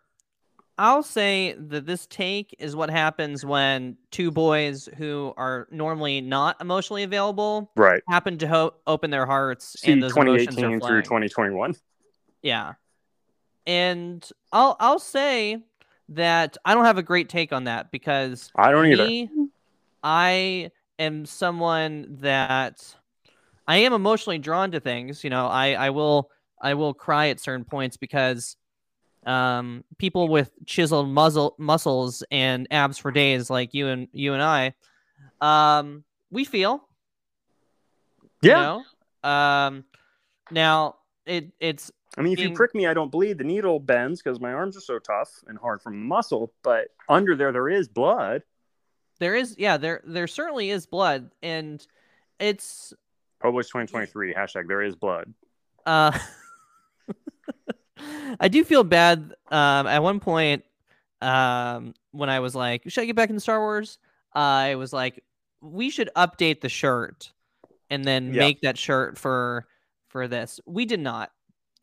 I'll say that this take is what happens when two boys who are normally not emotionally available right happen to ho- open their hearts see and those emotions are 2018 through 2021 Yeah. And I'll I'll say that I don't have a great take on that because i don't either me, I am someone that I am emotionally drawn to things. You know, I I will I will cry at certain points because um people with chiseled muzzle muscles and abs for days like you and you and I um we feel you yeah. know? um now it it's i mean if you prick me i don't bleed. The needle bends because my arms are so tough and hard from the muscle but under there there is blood. There is yeah there there certainly is blood and it's Publish 2023 hashtag there is blood. Uh I do feel bad um at one point um when I was like should I get back into Star Wars? I was like we should update the shirt and then Yeah. make that shirt for for this. We did not.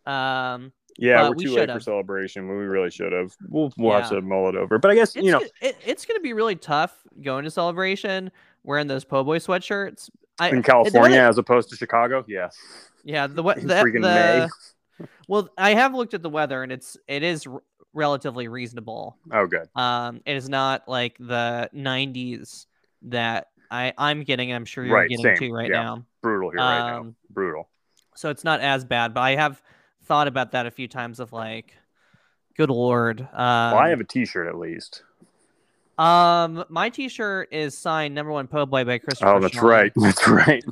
Um yeah we're we too late for celebration. We really should have we'll, we'll have to mull it over. But i guess it's you know it, it's gonna be really tough going to celebration wearing those po' boy sweatshirts. I, in california as opposed to chicago? Yeah yeah the the, freaking the May. Well I have looked at the weather and it's it is r- relatively reasonable oh good Um, it is not like the '90s that I I'm getting. I'm sure you're Right, getting same, to right yeah. now. brutal here right now Um, brutal so it's not as bad. But I have thought about that a few times. Of like, good lord. Um, well, i have a t-shirt at least um, my T-shirt is signed number one po' boy by Christopher. oh that's right that's right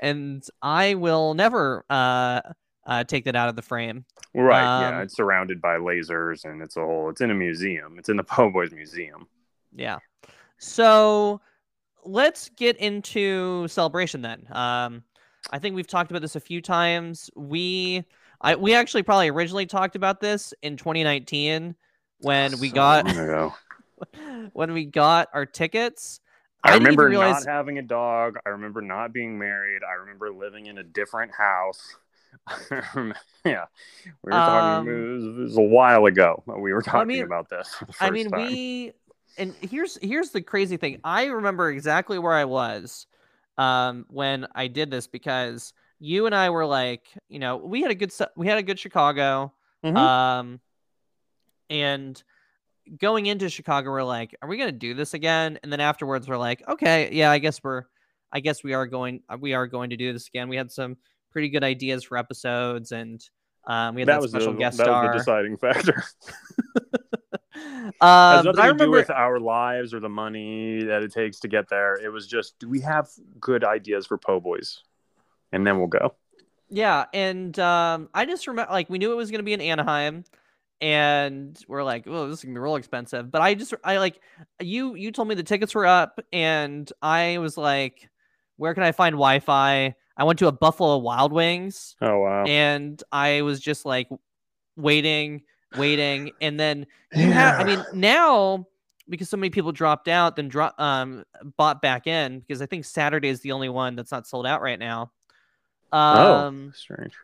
And I will never uh, uh take that out of the frame. right yeah Um, it's surrounded by lasers and it's a whole it's in a museum it's in the po' boys museum Yeah. So let's get into celebration then. Um, I think we've talked about this a few times. We I we actually probably originally talked about this in 2019 when we So got when we got our tickets. I, didn't remember realize not having a dog. I remember not being married. I remember living in a different house. yeah, we were talking. Um, it, was, a while ago. that We were talking mean- about this. For the first I mean, time. we and here's here's the crazy thing. I remember exactly where I was um, when I did this because you and I were like, you know, we had a good we had a good Chicago, Mhm. um, and going into Chicago, we're like, are we gonna do this again? And then afterwards, we're like, okay, yeah, I guess we're I guess we are going we are going to do this again. We had some pretty good ideas for episodes, and um, we had that, that was special the, guest that star. was the deciding factor. um, has nothing I to do remember, with our lives or the money that it takes to get there. It was just, do we have good ideas for Po Boys? And then we'll go. yeah, and um, I just remember like we knew it was going to be in Anaheim, and we're like, oh, this is gonna be real expensive. But I just I like you you told me the tickets were up, and I was like, where can I find Wi-Fi? I went to a Buffalo Wild Wings. Oh wow! and I was just like waiting, waiting, and then you have. I mean, now because so many people dropped out, then drop um bought back in because I think Saturday is the only one that's not sold out right now. Um, oh, strange.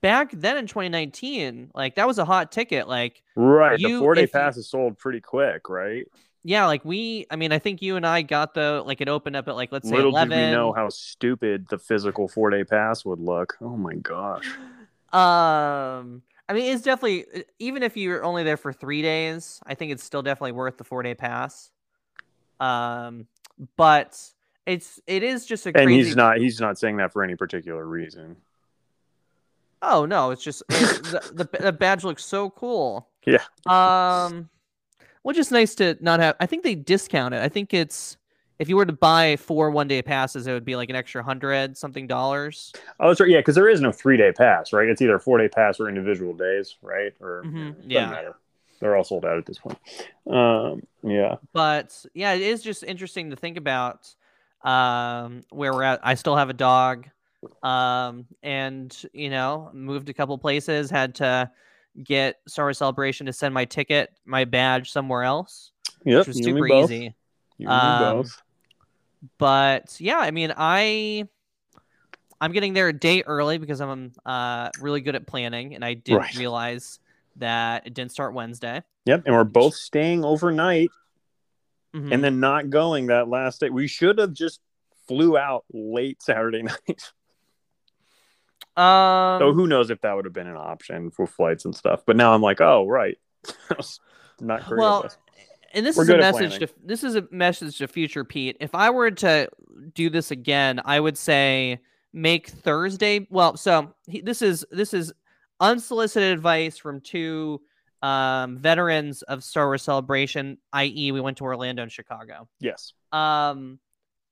back then in 2019, like that was a hot ticket. Like, Right, you- the four day if you- pass is sold pretty quick, right? Yeah, like we. I mean, I think you and I got the like it opened up at like let's say Little 11. did we know how stupid the physical four day pass would look. Oh my gosh! Um, I mean, it's definitely even if you're only there for three days, I think it's still definitely worth the four day pass. Um, but it's it is just a And crazy. he's not he's not saying that for any particular reason. Oh no, it's just it, the, the the badge looks so cool. Yeah. Um, well, just nice to not have. I think they discount it. I think it's if you were to buy four one day passes, it would be like an extra hundred something dollars. Oh, that's right. Yeah, because there is no three day pass, right? It's either a four day pass or individual days, right? Or Mhm, yeah. matter. They're all sold out at this point. Um, yeah. but yeah, it is just interesting to think about um, where we're at. I still have a dog, um, and you know, moved a couple places. Had to get Star Wars Celebration to send my ticket, my badge somewhere else, Yep. which was super easy. Um, both. But yeah, I mean, I I'm getting there a day early because I'm uh, really good at planning, and I didn't Right. realize that it didn't start Wednesday. Yep. And we're both staying overnight Mhm. and then not going that last day. We should have just flew out late Saturday night. Um, so who knows if that would have been an option for flights and stuff. But now I'm like, oh right. not great. Well, and this We're is a message to this is a message to future Pete. If I were to do this again, I would say make Thursday. Well, so he, this is this is unsolicited advice from two um, veterans of Star Wars Celebration, i.e., we went to Orlando and Chicago. yes. Um,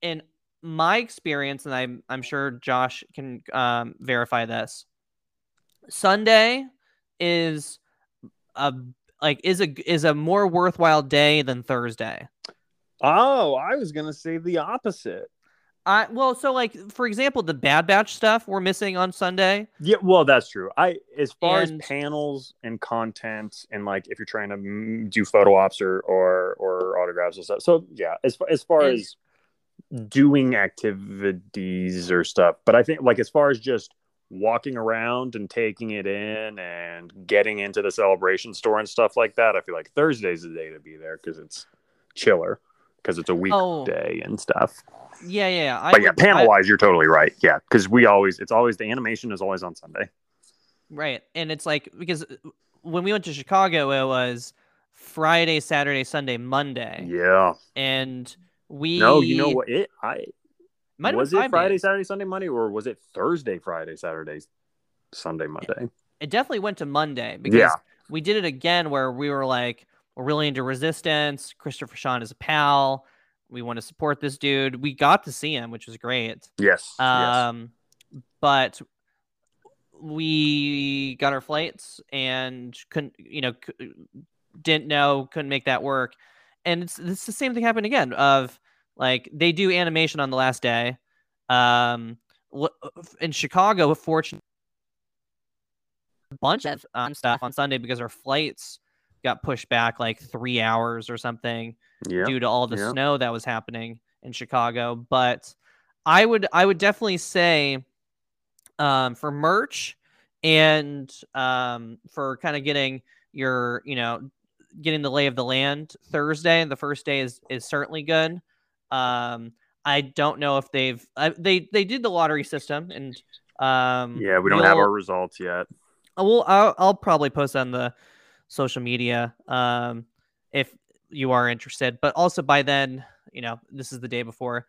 in my experience, and I'm I'm sure Josh can um, verify this. Sunday is a like is a is a more worthwhile day than Thursday. Oh, I was gonna say the opposite. I well, so like for example, the Bad Batch stuff we're missing on Sunday. Yeah, well, that's true. I as far And- as panels and content and like if you're trying to do photo ops or or, or autographs and stuff. So yeah, as far, as far as doing activities or stuff, but I think like as far as just walking around and taking it in and getting into the celebration store and stuff like that, I feel like Thursday's the day to be there because it's chiller because it's a Oh. weekday and stuff. Yeah, yeah. yeah. I But yeah, would- panel wise, you're totally right. Yeah, because we always it's always the animation is always on Sunday. Right. And it's like because when we went to Chicago, it was Friday, Saturday, Sunday, Monday. Yeah. And we No, you know what? It I Might was it Friday, days. Saturday, Sunday, Monday, or was it Thursday, Friday, Saturday, Sunday, Monday? It definitely went to Monday because Yeah. we did it again where we were like, we're really into resistance. Christopher Sean is a pal. We want to support this dude. We got to see him, which was great. Yes. yes. Um, but we got our flights and couldn't, you know, c- didn't know, couldn't make that work. And it's, it's the same thing happened again. Of like they do animation on the last day. Um, in Chicago, fortunately, a bunch of um, stuff on Sunday because our flights got pushed back like three hours or something Yeah. due to all the yeah. snow that was happening in Chicago. But I would I would definitely say um, for merch and um, for kind of getting your you know getting the lay of the land Thursday. And the first day is is certainly good. Um, I don't know if they've they they did the lottery system and um, Yeah, we don't have our results yet. Well, I'll, I'll probably post on the social media um, if you are interested. But also by then, you know, this is the day before.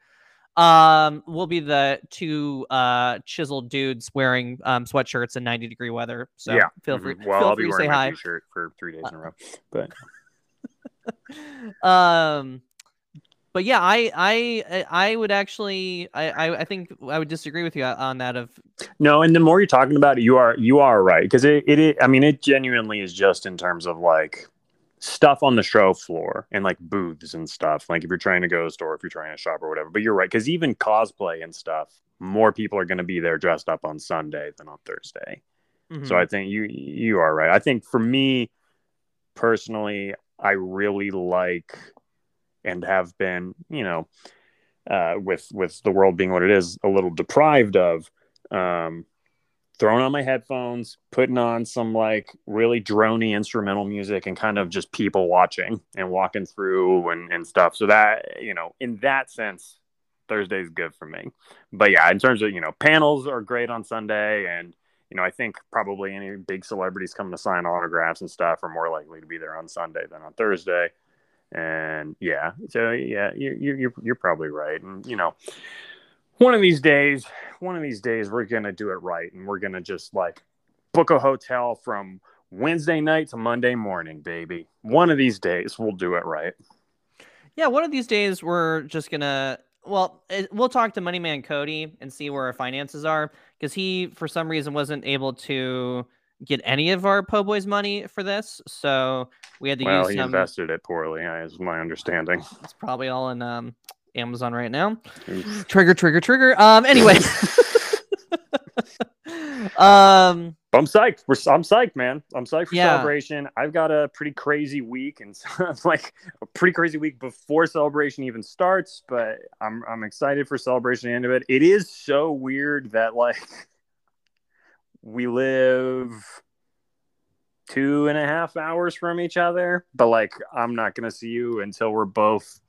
Um, we'll be the two uh chiseled dudes wearing um sweatshirts in 90 degree weather. So Yeah. feel free, Mhm. Well, feel I'll free be to say wearing my t-shirt for three days in a row. But um but yeah i i i would actually I, I i think i would disagree with you on that of no, and the more you're talking about it, you are you are right because it, it it I mean it genuinely is just in terms of like stuff on the show floor and like booths and stuff. Like if you're trying to go to a store, if you're trying to shop or whatever. But you're right because even cosplay and stuff, more people are going to be there dressed up on Sunday than on Thursday. Mhm. So I think you you are right. I think for me personally, I really like and have been, you know, uh, with with the world being what it is, a little deprived of um, throwing on my headphones, putting on some like really drony instrumental music, and kind of just people watching and walking through and and stuff. So that you know, in that sense, Thursday's good for me. But yeah, in terms of you know, panels are great on Sunday and you know, I think probably any big celebrities coming to sign autographs and stuff are more likely to be there on Sunday than on Thursday. And yeah, so yeah, you, you, you're you're probably right. And you know, one of these days, one of these days, we're gonna do it right, and we're gonna just like book a hotel from Wednesday night to Monday morning, baby. One of these days, we'll do it right. yeah one of these days we're just gonna well it, we'll talk to moneyman cody and see where our finances are because he for some reason wasn't able to get any of our po boys money for this so we had to Well, use he some invested it poorly, is my understanding. it's probably all in um amazon right now Oof. trigger trigger trigger um anyway um I'm psyched. We're, I'm psyched, man. I'm psyched for Yeah. celebration. I've got a pretty crazy week, and so, like a pretty crazy week before celebration even starts. But I'm I'm excited for celebration. End of it. It is so weird that like we live two and a half hours from each other, but like I'm not gonna see you until we're both,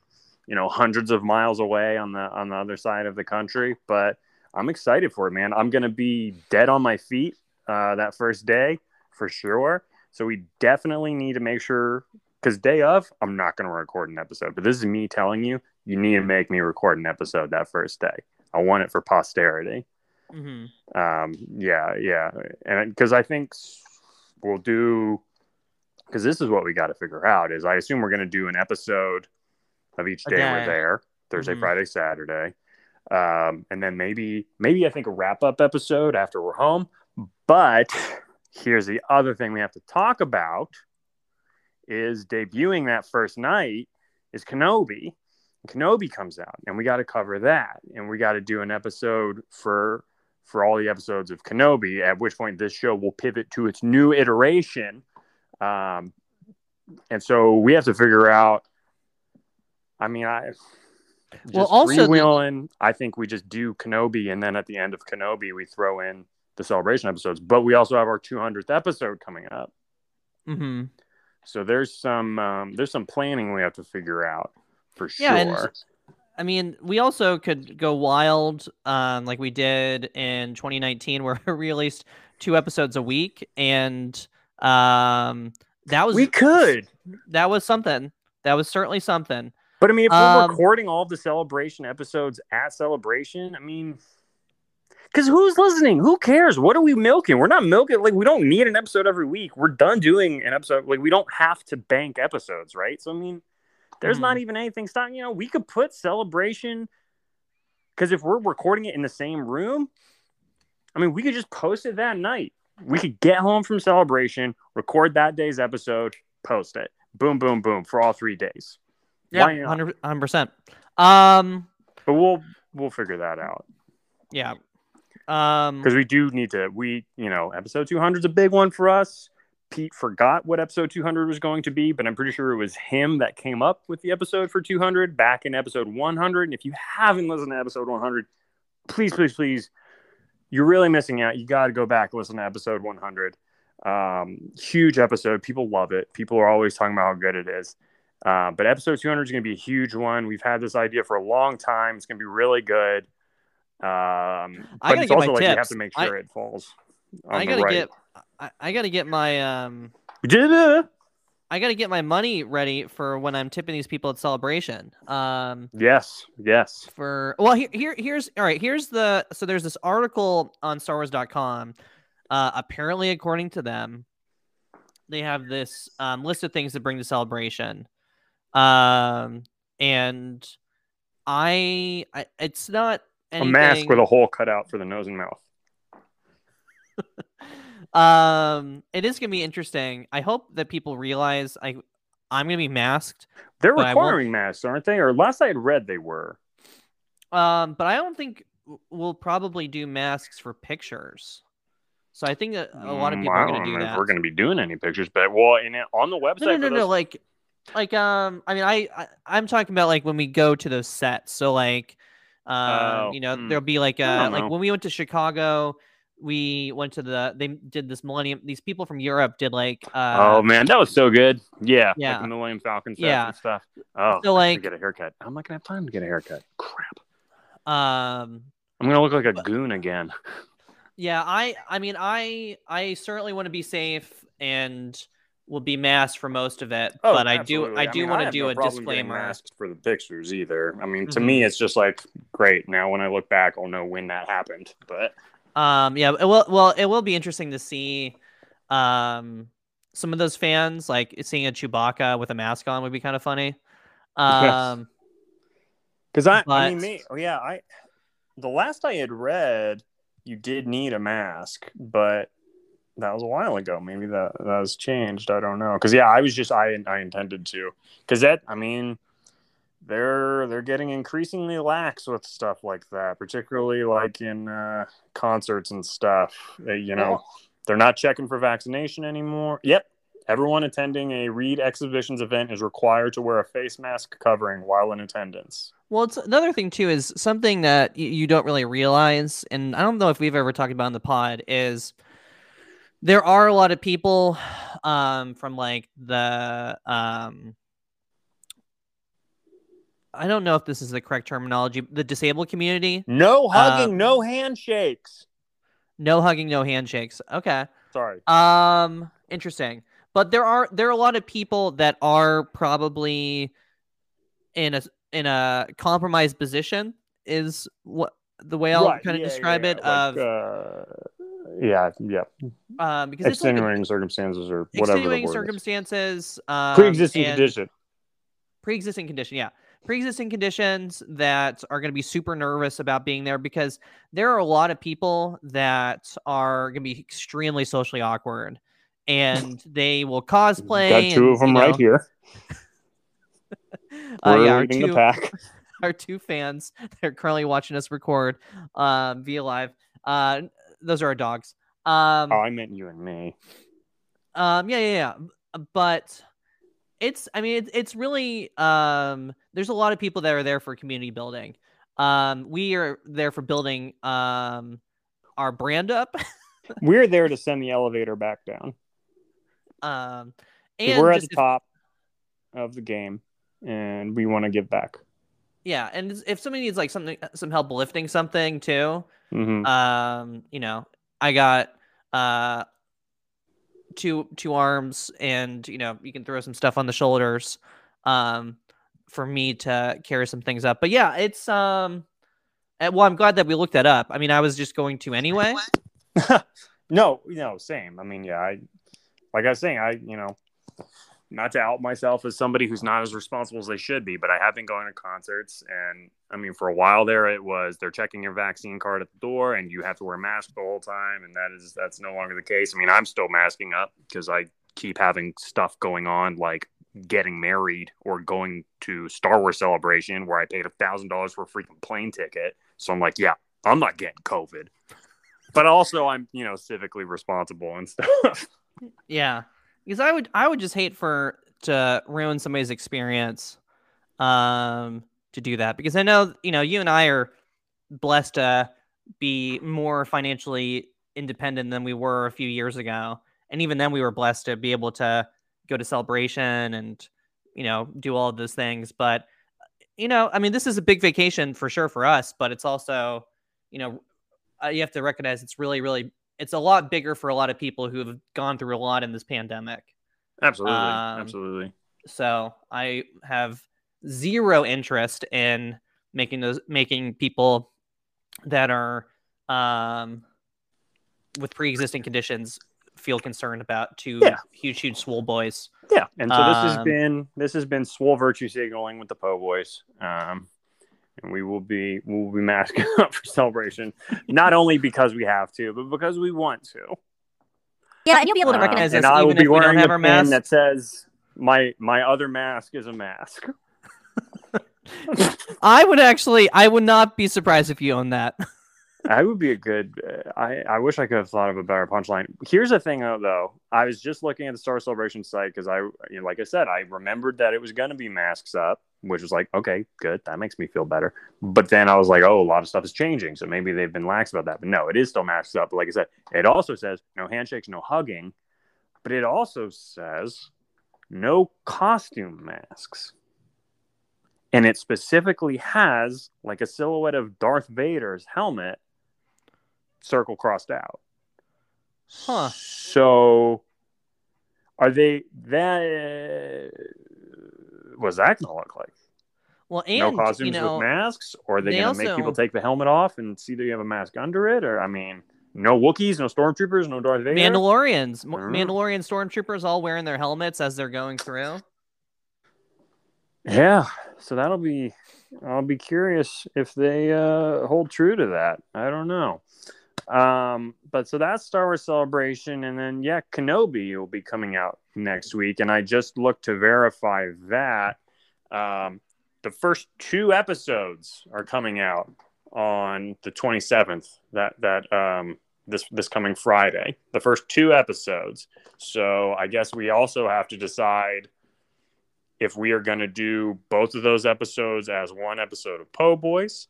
you know, hundreds of miles away on the on the other side of the country. But I'm excited for it, man. I'm gonna be dead on my feet uh, that first day for sure. So we definitely need to make sure because day of, I'm not gonna record an episode. But this is me telling you, you need to make me record an episode that first day. I want it for posterity. mhm. Um, yeah, yeah, and because I think we'll do because this is what we got to figure out is I assume we're gonna do an episode of each day day. we're there Thursday, Mhm. Friday, Saturday, um, and then maybe maybe I think a wrap up episode after we're home. But here's the other thing we have to talk about is debuting that first night is Kenobi. Kenobi comes out, and we got to cover that, and we got to do an episode for for all the episodes of Kenobi. At which point, this show will pivot to its new iteration, um, and so we have to figure out. I mean, I Well, also the- freewheeling. I think we just do Kenobi, and then at the end of Kenobi, we throw in the celebration episodes. But we also have our 200th episode coming up. Mhm. So there's some um, there's some planning we have to figure out for sure. And I mean, we also could go wild, um, like we did in 2019, where we released two episodes a week, and um, that was we could, that was something. That was certainly something. But I mean, if we're Um, recording all the celebration episodes at celebration, I mean, because who's listening? Who cares? What are we milking? We're not milking. Like we don't need an episode every week. We're done doing an episode. Like we don't have to bank episodes, right? So I mean, there's not even anything stopping. You know, we could put celebration because if we're recording it in the same room, I mean, we could just post it that night. We could get home from celebration, record that day's episode, post it. Boom, boom, boom for all three days. Yeah? 100 percent. Um, But we'll we'll figure that out yeah. Um, because we do need to. We you know, episode 200 is a big one for us. Pete forgot what episode 200 was going to be, but I'm pretty sure it was him that came up with the episode for 200 back in episode 100. And if you haven't listened to episode 100, please, please, please, you're really missing out. You got to go back and listen to episode 100. Um, huge episode. People love it. People are always talking about how good it is. Uh, but episode 200 is going to be a huge one. We've had this idea for a long time. It's going to be really good. Um, I but gotta it's also like we have to make I- sure it falls. I gotta right. get, I, I gotta get my um, I got to get my money ready for when I'm tipping these people at celebration. Um, Yes, yes. for well, here, here, here's all right. Here's the so there's this article on StarWars.com. Uh, apparently, according to them, they have this um, list of things to bring to celebration. Um, and I, I it's not anything, A mask with a hole cut out for the nose and mouth. um, it is gonna be interesting. I hope that people realize I, I'm gonna be masked. They're But I won't- requiring masks, aren't they? Or last I had read, they were. Um, but I don't think we'll probably do masks for pictures. So I think that a lot of Mm, people I are going to do that. If we're going to be doing any pictures, but well, in on the website. no, no, no, for no. Like, like, um, I mean, I, I, I'm talking about like when we go to those sets. So like, uh, Oh, you know, hmm. there'll be like, I uh, like know. when we went to Chicago, we went to the, they did this Millennium. These people from Europe did like, uh, oh man, that was so good. Yeah, Yeah. like the Millennium Falcon Yeah. and stuff. Oh, So, like- get a haircut. I'm not gonna have time to get a haircut. Crap. um, I'm gonna look like a But- goon again. Yeah, I I mean I I certainly want to be safe and will be masked for most of it, Oh, but I do I do mean, want to do no a disclaimer. For the pictures either. I mean, to Mhm. me, it's just like great. Now, when I look back, I'll know when that happened. But Um yeah, it will well it will be interesting to see um some of those fans like seeing a Chewbacca with a mask on would be kind of funny. Um because I, I But- mean, me, oh yeah, I the last I had read, you did need a mask, but that was a while ago. Maybe that that has changed. I don't know. Because yeah, I was just I I intended to. Because that I mean, they're they're getting increasingly lax with stuff like that, particularly like in uh, concerts and stuff. They, you know, they're not checking for vaccination anymore. Yep. Everyone attending a Reed Exhibitions event is required to wear a face mask covering while in attendance. well it's another thing too is something that you don't really realize and I don't know if we've ever talked about in the pod is there are a lot of people um from like the um I don't know if this is the correct terminology. The disabled community, No hugging, Um, no handshakes. no hugging, no handshakes. Okay. Sorry. Um, interesting. But there are there are a lot of people that are probably in a in a compromised position. Is what the way I'll Right, kind of yeah, describe yeah, it. like, of uh, yeah, yeah. Um, because it's like Extenuating circumstances or whatever. the extenuating circumstances, um, Pre-existing condition. pre-existing condition yeah pre-existing conditions that are going to be super nervous about being there because there are a lot of people that are going to be extremely socially awkward and they will cosplay Got two and, of them you right here. uh, We're yeah our two, the pack. our two fans they're currently watching us record um via live uh those are our dogs um Oh, I meant you and me. Um, yeah, yeah, yeah. But it's, I mean, it's, it's really, um, there's a lot of people that are there for community building. Um, we are there for building, um, our brand up. We're there to send the elevator back down. um, and We're at the if- top of the game, and we want to give back. yeah. And if- somebody needs like something, some help lifting something too, hmm um, you know, I got, uh, two, two arms and, you know, you can throw some stuff on the shoulders, um, for me to carry some things up. But yeah, it's, um, uh, well, I'm glad that we looked that up. I mean, I was just going to anyway. no, no, same. I mean, yeah, I like I was saying, I you know, not to out myself as somebody who's not as responsible as they should be, but I have been going to concerts, and I mean, for a while there, it was they're checking your vaccine card at the door, and you have to wear a mask the whole time, and that is that's no longer the case. I mean, I'm still masking up because I keep having stuff going on, like getting married or going to Star Wars Celebration, where I paid a thousand dollars for a freaking plane ticket. So I'm like, yeah, I'm not getting COVID but also I'm you know civically responsible and stuff. Yeah, because I would I would just hate for to ruin somebody's experience, um, to do that because I know you know you and I are blessed to be more financially independent than we were a few years ago, and even then we were blessed to be able to go to celebration and you know do all of those things. But you know, I mean, this is a big vacation for sure for us, but it's also you know uh, you have to recognize it's really really it's a lot bigger for a lot of people who have gone through a lot in this pandemic. Absolutely. Um, Absolutely. So I have zero interest in making those making people that are um with pre-existing conditions feel concerned about two Yeah. huge huge swole boys. Yeah. And so this has Um, been this has been swole virtue signaling with the Po Boys. Um and we will be we will be masking up for celebration. Not only because we have to, but because we want to. Yeah, and you'll be able to Uh, recognize us and I will be if we don't wearing a our pin that says my my other mask is a mask. I would actually I would not be surprised if you own that. I would be a good. Uh, I I wish I could have thought of a better punchline. Here's the thing, though. I was just looking at the Star Celebration site because I, you know, like I said, I remembered that it was going to be masks up, which was like, okay, good. That makes me feel better. But then I was like, oh, a lot of stuff is changing, so maybe they've been lax about that. But no, it is still masks up. Like I said, it also says no handshakes, no hugging, but it also says no costume masks. And it specifically has like a silhouette of Darth Vader's helmet circle crossed out. Huh. So are they that what's that gonna look like? Well, no costumes you know, with masks? Or are they, they gonna make people take the helmet off and see that you have a mask under it? Or I mean, no Wookiees, no stormtroopers, no Darth Vader. Mandalorians, M- Mm. Mandalorian stormtroopers all wearing their helmets as they're going through. Yeah, so that'll be. I'll be curious if they uh, hold true to that. I don't know. Um, but so that's Star Wars Celebration, and then yeah, Kenobi will be coming out next week, and I just looked to verify that. Um, the first two episodes are coming out on the 27th. That that um, this this coming Friday. The first two episodes. So I guess we also have to decide if we are going to do both of those episodes as one episode of Po Boys.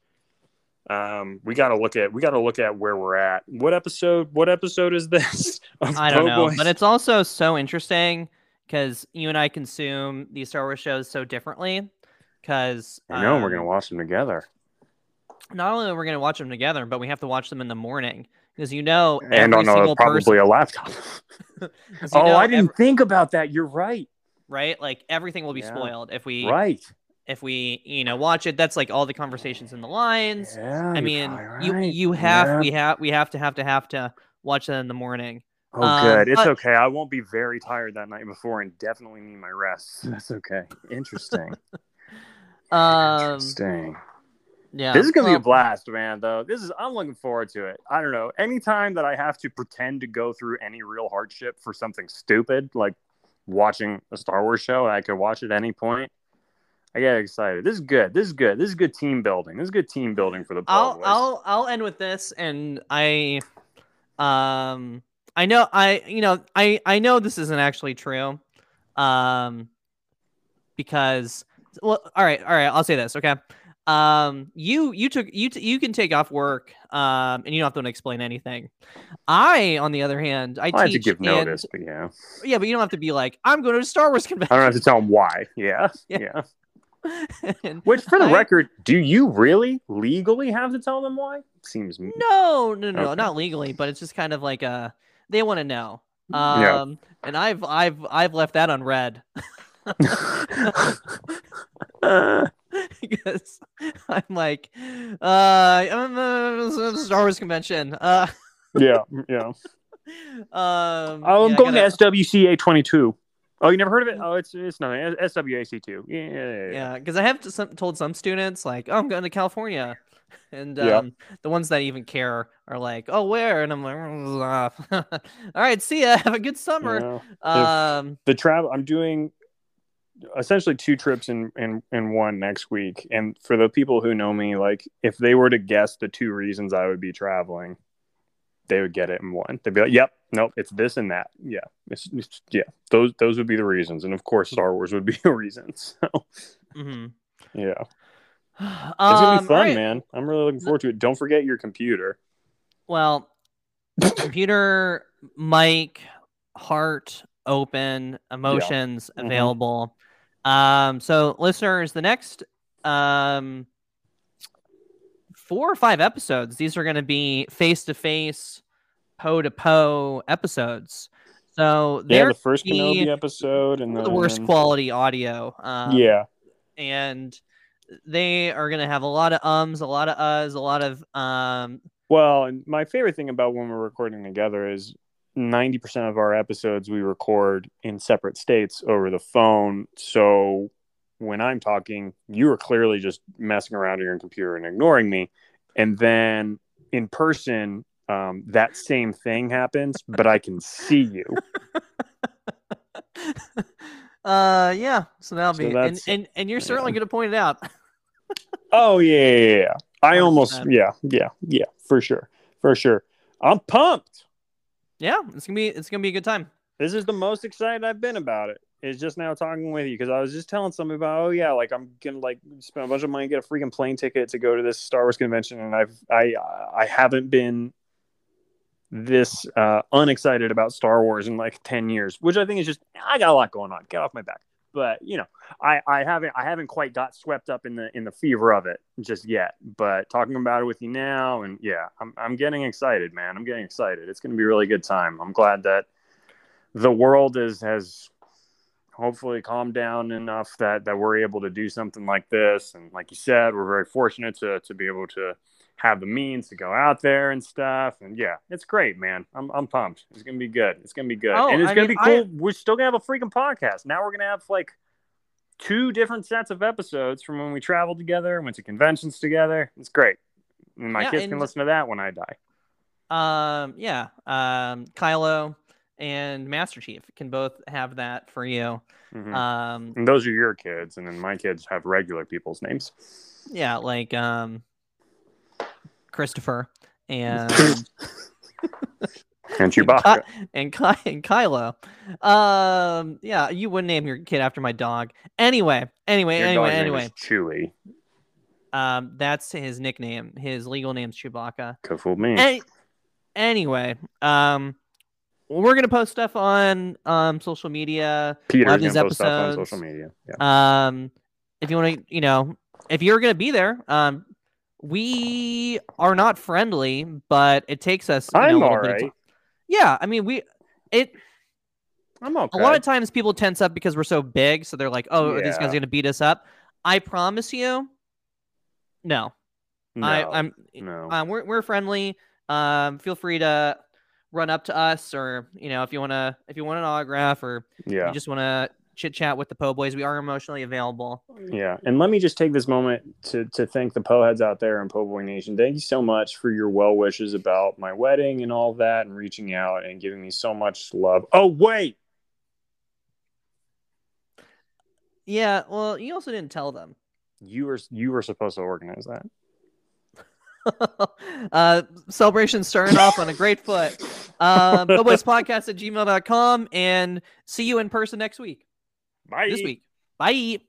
Um, we got to look at we got to look at where we're at. What episode? What episode is this? I don't know, but it's also so interesting because you and I consume these Star Wars shows so differently. Because I know we're gonna watch them together. not only are we gonna watch them together, but we have to watch them in the morning because you know and every on a, probably person. a laptop. oh, I didn't ev- think about that. You're right. right? Like everything will be Yeah. spoiled if we Right. If we you know watch it. That's like all the conversations in the lines. Yeah. I mean, probably you right. you have Yeah. we have we have to have to have to watch that in the morning. Oh, um, good. It's but- okay. I won't be very tired that night before, and definitely need my rest. That's okay. Interesting. Um, Interesting. yeah, This is gonna be a blast, man. Though this is, I'm looking forward to it. I don't know. Anytime that I have to pretend to go through any real hardship for something stupid, like watching a Star Wars show, I could watch at any point, I get excited. This is good. This is good. This is good team building. This is good team building for the. I'll. I'll I'll end with this, and I, um, I know I you know I I know this isn't actually true, um, because well, all right, all right, I'll say this, okay. Um, you you took you t- you can take off work, um, and you don't have to explain anything. I, on the other hand, I I have to teach give in- notice, but yeah, yeah, but you don't have to be like I'm going to a Star Wars convention. I don't have to tell them why. Yeah, Yeah. yeah. Which, for the I- record, do you really legally have to tell them why? Seems No, no, no, Okay. not legally, but it's just kind of like a they want to know. Yeah. Um, and I've I've I've left that unread because I'm like, uh, I'm a Star Wars convention. Uh, yeah, yeah. um, I'm yeah, going gotta- to SWCA 22. Oh, you never heard of it? Oh, it's it's nothing. SWAC 2. Yeah, yeah, yeah. Yeah, because I have to, some, told some students like, "Oh, I'm going to California," and Yeah. um, the ones that even care are like, "Oh, where?" And I'm like, "All right, see ya. Have a good summer." Yeah. Um, The travel, I'm doing essentially two trips in, in, in one next week. And for the people who know me, like if they were to guess the two reasons I would be traveling, they would get it in one. They'd be like, yep, nope, it's this and that. Yeah. It's, it's- yeah. Those, those would be the reasons. And of course, Star Wars would be a reason. So, mhm. yeah. It's Um, going to be fun, alright. man. I'm really looking forward to it. Don't forget your computer. Well, computer, mic, heart open, emotions Mhm. available. Um, so listeners, the next um four or five episodes, these are going to be face to face, po to po episodes. So Yeah, they're the first the- Kenobi episode and the worst quality audio. Um, Yeah, and they are gonna have a lot of ums, a lot of uhs, a lot of um. Well, and my favorite thing about when we're recording together is 90% of our episodes we record in separate states over the phone. So when I'm talking, you are clearly just messing around on your computer and ignoring me. And then in person, um, that same thing happens, but I can see you. uh yeah so that'll So be and, and and you're yeah. certainly going to point it out Oh, yeah, yeah, yeah. I almost, yeah, yeah, yeah, for sure. For sure. I'm pumped. yeah it's gonna be it's gonna be a good time this is the most excited I've been about it. Is just now talking with you because I was just telling somebody about oh yeah like I'm gonna like spend a bunch of money get a freaking plane ticket to go to this Star Wars convention and I've I I haven't been this uh, unexcited about Star Wars in like ten years, which I think is just I got a lot going on. Get off my back. But you know, I, I haven't I haven't quite got swept up in the in the fever of it just yet. But talking about it with you now, and yeah, I'm I'm getting excited, man. I'm getting excited. It's to be a really good time. I'm glad that the world is has hopefully calmed down enough that that we're able to do something like this. And like you said, we're very fortunate to to be able to have the means to go out there and stuff. And yeah, it's great, man. I'm I'm pumped. It's gonna be good. It's gonna be good. Oh, and it's I gonna mean, be cool. We're still gonna have a freaking podcast. Now we're gonna have like two different sets of episodes from when we traveled together, went to conventions together. It's great. And my Yeah, kids can listen to that when I die. um yeah um kylo and master chief can both have that for you Mhm. um and those are your kids, and then my kids have regular people's names. yeah like um christopher and And Chewbacca. and Ky- and Kylo. Um, yeah, you wouldn't name your kid after my dog. Anyway, anyway, Your anyway, anyway. is Chewy. Um, that's his nickname. His legal name's Chewbacca. Could fool me. Any- anyway, um, we're gonna post stuff on um social media. Peter's gonna these post stuff on episodes. social media. Yeah. Um, if you want to, you know, if you're gonna be there, um, we are not friendly, but it takes us. You I'm a little bit of right. Yeah, I mean, we it. I'm okay. A lot of times people tense up because we're so big, so they're like, "Oh, are these guys Yeah. going to beat us up?" I promise you, no. no, I, I'm. no. Um, we're we're friendly. Um, feel free to run up to us, or you know, if you want to, if you want an autograph, or yeah. you just want to chit chat with the Po Boys, we are emotionally available. Yeah, and let me just take this moment to to thank the po heads out there in Po Boy Nation. Thank you so much for your well wishes about my wedding and all that, and reaching out and giving me so much love. Oh wait, Yeah. Well, you also didn't tell them. you were you were supposed to organize that. uh, celebration starting off on a great foot. Um, Boys Podcast at gmail.com and see you in person next week. Bye. This week. Bye.